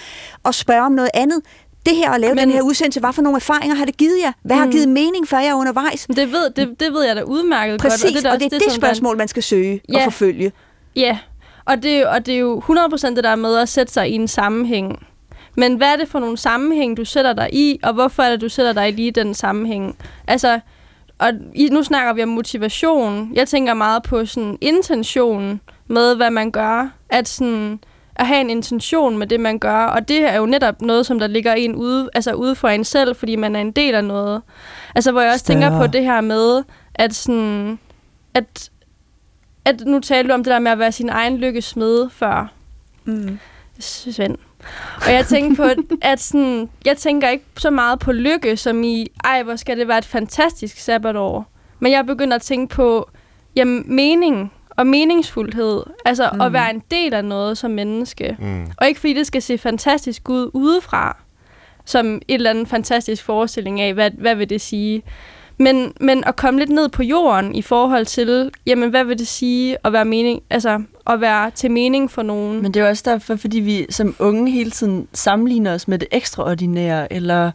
at spørge om noget andet. Det her at lave Men- den her udsendelse, hvad for nogle erfaringer har det givet jer? Hvad har Mm. givet mening for jer undervejs? Det ved, det, det ved jeg da udmærket Præcis, godt. og det, og det er det, der- spørgsmål, man skal søge og Ja. forfølge. Ja, og det, og det er jo 100% det der med at sætte sig i en sammenhæng. Men hvad er det for nogle sammenhæng, du sætter dig i, og hvorfor er det, du sætter dig i lige den sammenhæng? Altså, og i, nu snakker vi om motivation. Jeg tænker meget på sådan intention med, hvad man gør. At sådan at have en intention med det, man gør. Og det er jo netop noget, som der ligger en ude, altså ude for en selv, fordi man er en del af noget. Altså, hvor jeg også tænker Større. på det her med, at sådan, at, at nu taler du om det der med at være sin egen lykkesmed før, Mm. Svend. Og jeg tænker på, <laughs> at sådan, jeg tænker ikke så meget på lykke, som i, ej, hvor skal det være et fantastisk sabbatår. Men jeg begynder at tænke på, jamen, mening og meningsfuldhed. Altså mm. at være en del af noget som menneske. Mm. Og ikke fordi det skal se fantastisk ud udefra, som et eller andet fantastisk forestilling af, hvad, hvad vil det sige. Men, men at komme lidt ned på jorden i forhold til, jamen hvad vil det sige at være, mening, altså, at være til mening for nogen. Men det er jo også derfor, fordi vi som unge hele tiden sammenligner os med det ekstraordinære, eller,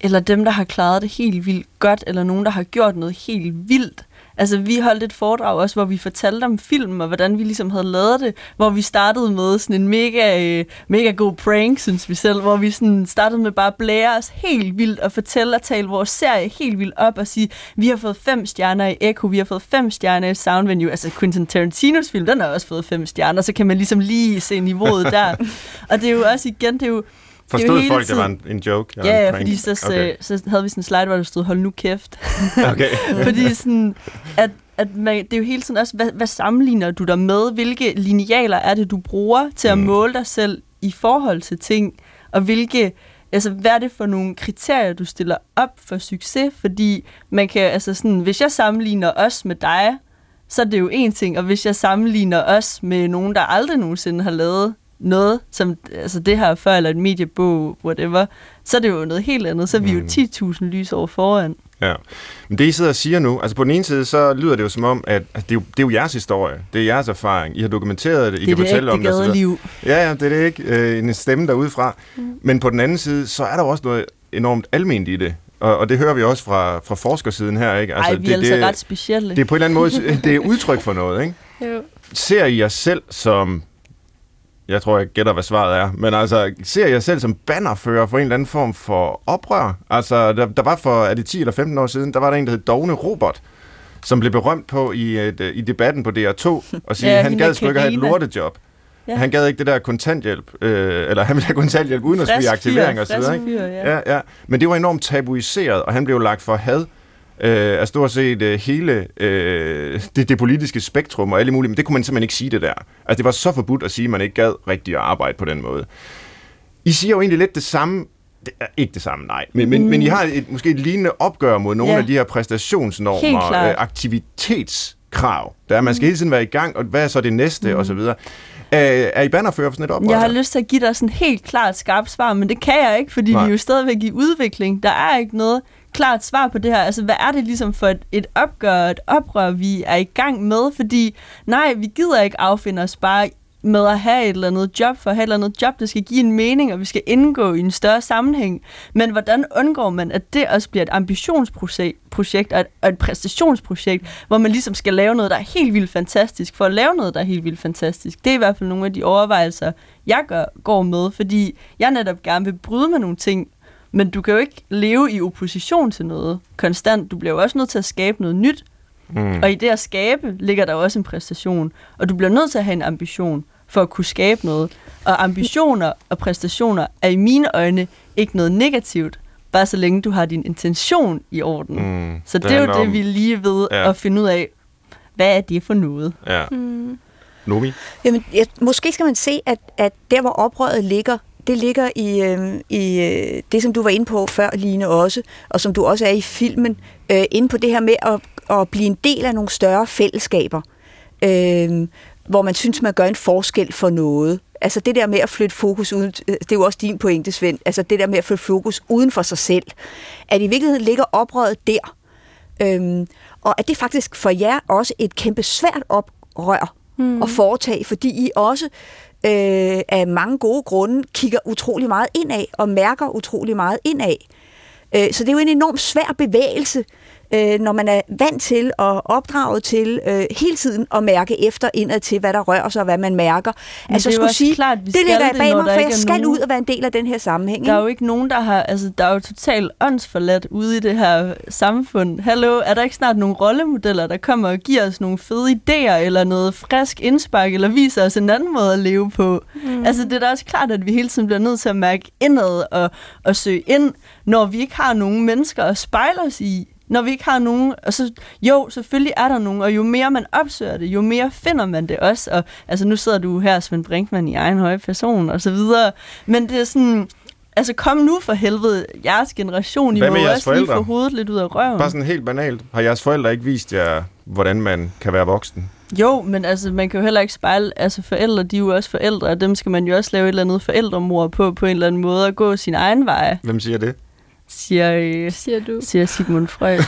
eller dem, der har klaret det helt vildt godt, eller nogen, der har gjort noget helt vildt. Altså, vi holdt et foredrag også, hvor vi fortalte om film, og hvordan vi ligesom havde lavet det, hvor vi startede med sådan en mega, øh, mega god prank, synes vi selv, hvor vi sådan startede med bare at blære os helt vildt og fortælle og tale vores serie helt vildt op og sige, vi har fået fem stjerner i Echo, vi har fået fem stjerner i Sound Venue, altså Quentin Tarantinos film, den har også fået fem stjerner, så kan man ligesom lige se niveauet der. <laughs> og det er jo også igen, det er jo Forstod hele folk, det tiden- var en, en joke? Ja, ja, prank? fordi så, Okay. så, så havde vi sådan en slide, hvor der stod, hold nu kæft. <laughs> okay. <laughs> Fordi sådan, at, at man, det er jo hele tiden også, hvad, hvad sammenligner du dig med? Hvilke linealer er det, du bruger til at Mm. måle dig selv i forhold til ting? Og hvilke, altså hvad er det for nogle kriterier, du stiller op for succes? Fordi man kan, altså sådan, hvis jeg sammenligner os med dig, så er det jo en ting, og hvis jeg sammenligner os med nogen, der aldrig nogensinde har lavet noget, som altså det her før, eller et mediebog, whatever, så er det jo noget helt andet. Så er vi Mm. jo 10.000 lys over foran. Ja. Men det, I sidder og siger nu, altså på den ene side, så lyder det jo som om, at altså, det, er jo, det er jo jeres historie, det er jeres erfaring, I har dokumenteret det, I det er kan det fortælle om det. så videre. gadeliv. Ja, ja, det er det ikke. Øh, en stemme derudefra. Mm. Men på den anden side, så er der jo også noget enormt almindeligt i det. Og, og det hører vi også fra, fra forskersiden her, ikke? Altså, Ej, vi det, er altså det, ret specielle. det er på en eller anden måde, <laughs> det er udtryk for noget, ikke? Jo. Ser I jer selv som Jeg tror, jeg gætter, hvad svaret er. Men altså, ser jeg selv som bannerfører for en eller anden form for oprør? Altså, der, der var for, er det 10 eller 15 år siden, der var der en, der hed Dogne Robert, som blev berømt på i, et, i debatten på DR2, og sige, <laughs> Ja, han gad sgu ikke have et lortejob. Ja. Han gad ikke det der kontanthjælp, øh, eller han ville have kontanthjælp uden at skulle i aktivering og så videre. Ikke? Ja, ja. Men det var enormt tabuiseret, og han blev lagt for had øh, af stort set øh, hele øh, det, det politiske spektrum og alle mulige, men det kunne man simpelthen ikke sige det der. Altså det var så forbudt at sige, at man ikke gad rigtig at arbejde på den måde. I siger jo egentlig lidt det samme, det er ikke det samme, nej, men, men, men I har et, måske et lignende opgør mod nogle Ja. af de her præstationsnormer, øh, aktivitetskrav. Der er, man skal hele tiden være i gang, og hvad er så det næste, mm. og så videre. Øh, er I bannerfører for sådan et oprør? Jeg har lyst til at give dig sådan helt klart skarpt svar, men det kan jeg ikke, fordi. Nej. vi er jo stadigvæk i udvikling. Der er ikke noget klart svar på det her. Altså, hvad er det ligesom for et, et opgør, et oprør, vi er i gang med? Fordi nej, vi gider ikke affinde os bare med at have et eller andet job, for at have et eller andet job, der skal give en mening, og vi skal indgå i en større sammenhæng. Men hvordan undgår man, at det også bliver et ambitionsprojekt projekt og et, og et præstationsprojekt, hvor man ligesom skal lave noget, der er helt vildt fantastisk, for at lave noget, der er helt vildt fantastisk. Det er i hvert fald nogle af de overvejelser, jeg gør, går med, fordi jeg netop gerne vil bryde med nogle ting, men du kan jo ikke leve i opposition til noget konstant. Du bliver jo også nødt til at skabe noget nyt, Mm. og i det at skabe ligger der også en præstation. Og du bliver nødt til at have en ambition for at kunne skabe noget. Og ambitioner og præstationer er i mine øjne ikke noget negativt, bare så længe du har din intention i orden. Mm. Så det, det er jo det, om- vi lige ved Ja. ja. at finde ud af. Hvad er det for noget? Ja. Mm. Nomi? Jamen, jeg, måske skal man se, at, at der, hvor oprøret ligger, det ligger i, øh, i øh, det, som du var inde på før, Line, også, og som du også er i filmen, øh, inde på det her med at, at blive en del af nogle større fællesskaber, øh, hvor man synes, man gør en forskel for noget. Altså det der med at flytte fokus uden, øh, det er jo også din pointe, Svend, altså det der med at flytte fokus uden for sig selv, at i virkeligheden ligger oprøret der, Øhm, og at det faktisk for jer også et kæmpe svært oprør mm. at foretage, fordi I også øh, af mange gode grunde kigger utrolig meget indad og mærker utrolig meget indad. Øh, så det er jo en enorm svær bevægelse, øh, når man er vant til og opdraget til øh, hele tiden at mærke efter indad til, hvad der rører sig og hvad man mærker. Men altså skulle sige, klart, det ligger jeg bag mig, for jeg skal nogen- ud og være en del af den her sammenhæng. Der er jo ikke nogen, der har... Altså, der er jo totalt åndsforladt ude i det her samfund. Hallo, er der ikke snart nogle rollemodeller, der kommer og giver os nogle fede idéer, eller noget frisk indspark, eller viser os en anden måde at leve på? Mm. Altså, det er da også klart, at vi hele tiden bliver nødt til at mærke indad og, og søge ind, når vi ikke har nogen mennesker at spejle os i. Når vi ikke har nogen... Og så, jo, selvfølgelig er der nogen, og jo mere man opsøger det, jo mere finder man det også. Og altså, nu sidder du her, Svend Brinkmann, i egen høje person, og så videre. Men det er sådan... Altså, kom nu for helvede, jeres generation, I Hvad må også lige forældre? få hovedet lidt ud af røven. Bare sådan helt banalt. Har jeres forældre ikke vist jer, hvordan man kan være voksen? Jo, men altså, man kan jo heller ikke spejle, altså forældre, de er jo også forældre, og dem skal man jo også lave et eller andet forældremor på, på en eller anden måde, og gå sin egen vej, Hvem siger det? Siger, øh, Siger du. siger Sigmund Freud. <laughs>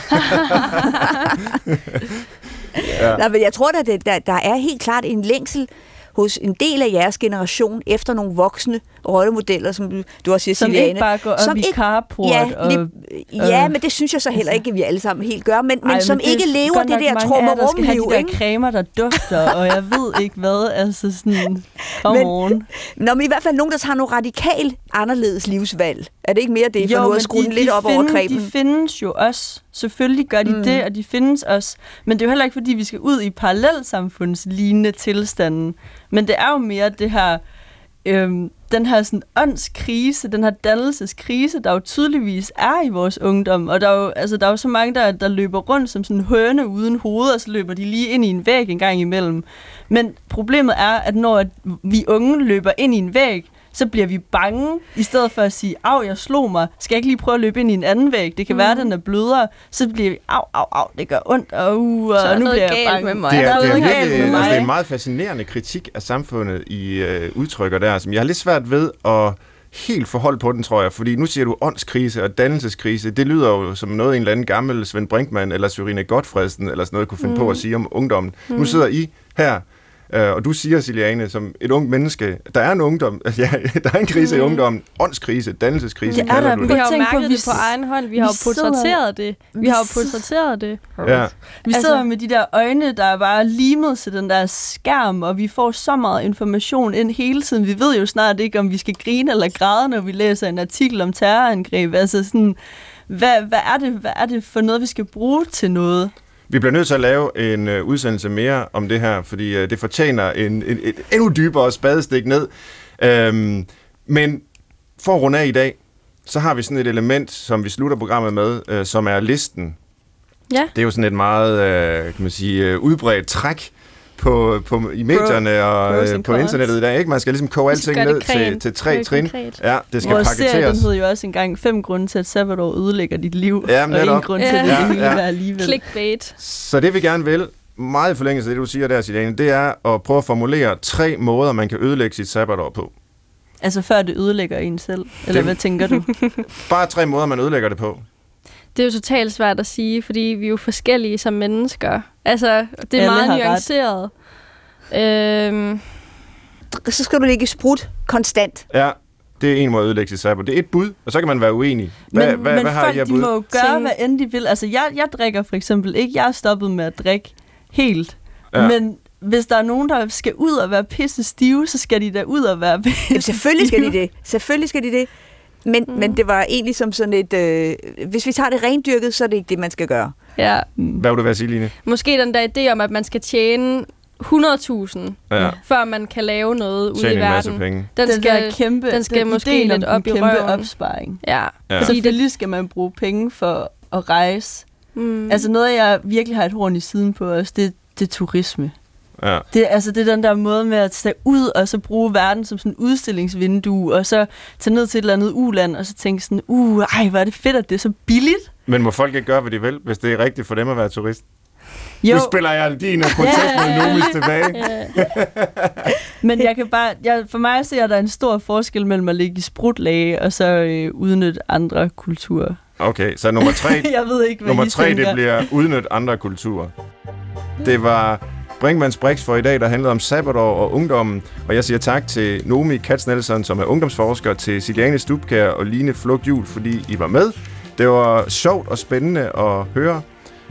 Ja. Nej, men jeg tror, at det, der, der er helt klart en længsel hos en del af jeres generation efter nogle voksne rollemodeller, som du, også siger, Som Siliane. ikke bare går op Som i ikke- carport ja, og... ja, øh, men det synes jeg så heller ikke, at vi alle sammen helt gør, men, men Ej, som det ikke er lever det der mange af jer, der skal have de der ikke? cremer, der dufter, og jeg ved ikke hvad, altså sådan, come Men- on. <laughs> Nå, men i hvert fald nogen, der tager nogle radikalt anderledes livsvalg. Er det ikke mere det, for nu at skrue den lidt op over findes, krebsen? de findes jo også. Selvfølgelig gør de mm. det, og de findes også. Men det er jo heller ikke, fordi vi skal ud i parallelsamfundslignende tilstanden. Men det er jo mere det her, øhm, den her sådan åndskrise, den her dannelseskrise, der jo tydeligvis er i vores ungdom. Og der er jo, altså, der er jo så mange, der, der løber rundt som sådan høne uden hoved, og så løber de lige ind i en væg en gang imellem. Men problemet er, at når vi unge løber ind i en væg, så bliver vi bange, i stedet for at sige, af, jeg slog mig, skal jeg ikke lige prøve at løbe ind i en anden væg? Det kan mm. være, at den er blødere. Så bliver vi, af, af, af, det gør ondt, og, uh, Så er og nu noget bliver jeg bange. med mig. Det der er, er det, er noget galt altså, det er en meget fascinerende kritik af samfundet, I øh, udtrykker der, som jeg har lidt svært ved at helt forhold på den, tror jeg. Fordi nu siger du åndskrise og dannelseskrise. Det lyder jo som noget, en eller anden gammel Svend Brinkmann eller Sørine Godfredsen eller sådan noget kunne finde mm. på at sige om ungdommen. Mm. Nu sidder I her Øh, og du siger, Siliane, som et ung menneske, der er en ungdom, <laughs> ja, der er en krise mm. i ungdommen, åndskrise, dannelseskrise, Det er kalder der. du Vi det. har jo på, mærket vi det på egen hånd. Vi vi har jo sidder- portrætteret det. Vi vi har jo portrætteret det. Ja. Vi Altså- sidder med de der øjne, der er bare limet til den der skærm, og vi får så meget information ind hele tiden. Vi ved jo snart ikke, om vi skal grine eller græde, når vi læser en artikel om terrorangreb. Altså sådan, hvad, hvad, er det, hvad er det for noget, vi skal bruge til noget? Vi bliver nødt til at lave en øh, udsendelse mere om det her, fordi øh, det fortjener en, en, et endnu dybere spadestik ned. Øhm, men for at runde af i dag, så har vi sådan et element, som vi slutter programmet med, øh, som er listen. Ja. Det er jo sådan et meget, øh, kan man sige, øh, udbredt træk på, på, i medierne og pros øh, på internettet i dag. Ikke? Man skal ligesom koge alting ned det til, til tre trin. konkret. Ja, det skal Vores serie, den paketeres. hed jo også engang fem grunde til, at sabbatår ødelægger dit liv. Ja, og netop. en grund til, Ja. at det Ja, hele ja. alligevel. Clickbait. Så det vi gerne vil, meget i forlængelse af det, du siger der, Silane, det er at prøve at formulere tre måder, man kan ødelægge sit sabbatår på. Altså før det ødelægger en selv. Eller Det- hvad tænker du? <laughs> Bare tre måder, man ødelægger det på. Det er jo totalt svært at sige, fordi vi er jo forskellige som mennesker. Altså, det er Alle har meget ret. nuanceret. Øhm, Så skal du ligge i sprut konstant. Ja, det er en måde at ødelægge sit sabbatår. Det er et bud, og så kan man være uenig. Hvad, men hvad, men hvad har folk, I af de bud? må jo gøre, hvad end de vil. Altså, jeg, jeg drikker for eksempel ikke. Jeg er stoppet med at drikke helt. Ja. Ja. Men hvis der er nogen, der skal ud og være pisse stive, så skal de da ud og være pisse Jamen, selvfølgelig skal de det. Selvfølgelig skal de det. Men, mm. men det var egentlig som sådan et... Øh, hvis vi tager det rendyrket, så er det ikke det, man skal gøre. ja. Hvad vil du være sige, Line? Måske den der idé om, at man skal tjene 100.000, Ja, før man kan lave noget ude i en masse verden. penge. Den, Den, skal, der kæmpe, den skal den måske lidt op i kæmpe røven. opsparing. Ja. Ja. Ja. Selvfølgelig skal man bruge penge for at rejse. Mm. Mm. Altså noget, jeg virkelig har et horn i siden på os, det, det er turisme. Ja. Det, altså, det er den der måde med at tage ud og så bruge verden som sådan udstillingsvindue, og så tage ned til et eller andet uland, og så tænke sådan, uh, ej, hvor er det fedt, at det er så billigt. Men må folk ikke gøre, hvad de vil, hvis det er rigtigt for dem at være turist? Jo, Nu spiller jeg din øh, protest med Nomis <laughs> tilbage. <laughs> men jeg kan bare, jeg, for mig ser der en stor forskel mellem at ligge i sprutlage, og så øh, udnytte andre kulturer. Okay, så nummer tre, <laughs> jeg ved ikke, hvad nummer tre det bliver udnyt andre kulturer. Det var Brinkmanns Brix for i dag, der handlede om sabbatår og ungdommen. Og jeg siger tak til Nomi Katznelson, som er ungdomsforsker, til Siliane Stubkær og Line Flugtjul, fordi I var med. Det var sjovt og spændende at høre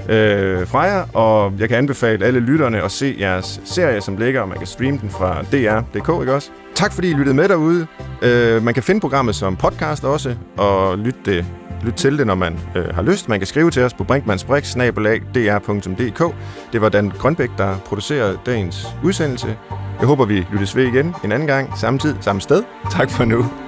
øh, fra jer, og jeg kan anbefale alle lytterne at se jeres serie, som ligger, og man kan streame den fra dr.dk, ikke også? Tak fordi I lyttede med derude. Øh, man kan finde programmet som podcast også, og lytte, det, lytte til det, når man øh, har lyst. Man kan skrive til os på brinkmannsbrix.dr.dk. Det var Dan Grønbæk, der producerede dagens udsendelse. Jeg håber, vi lyttes ved igen en anden gang, samme tid, samme sted. Tak for nu.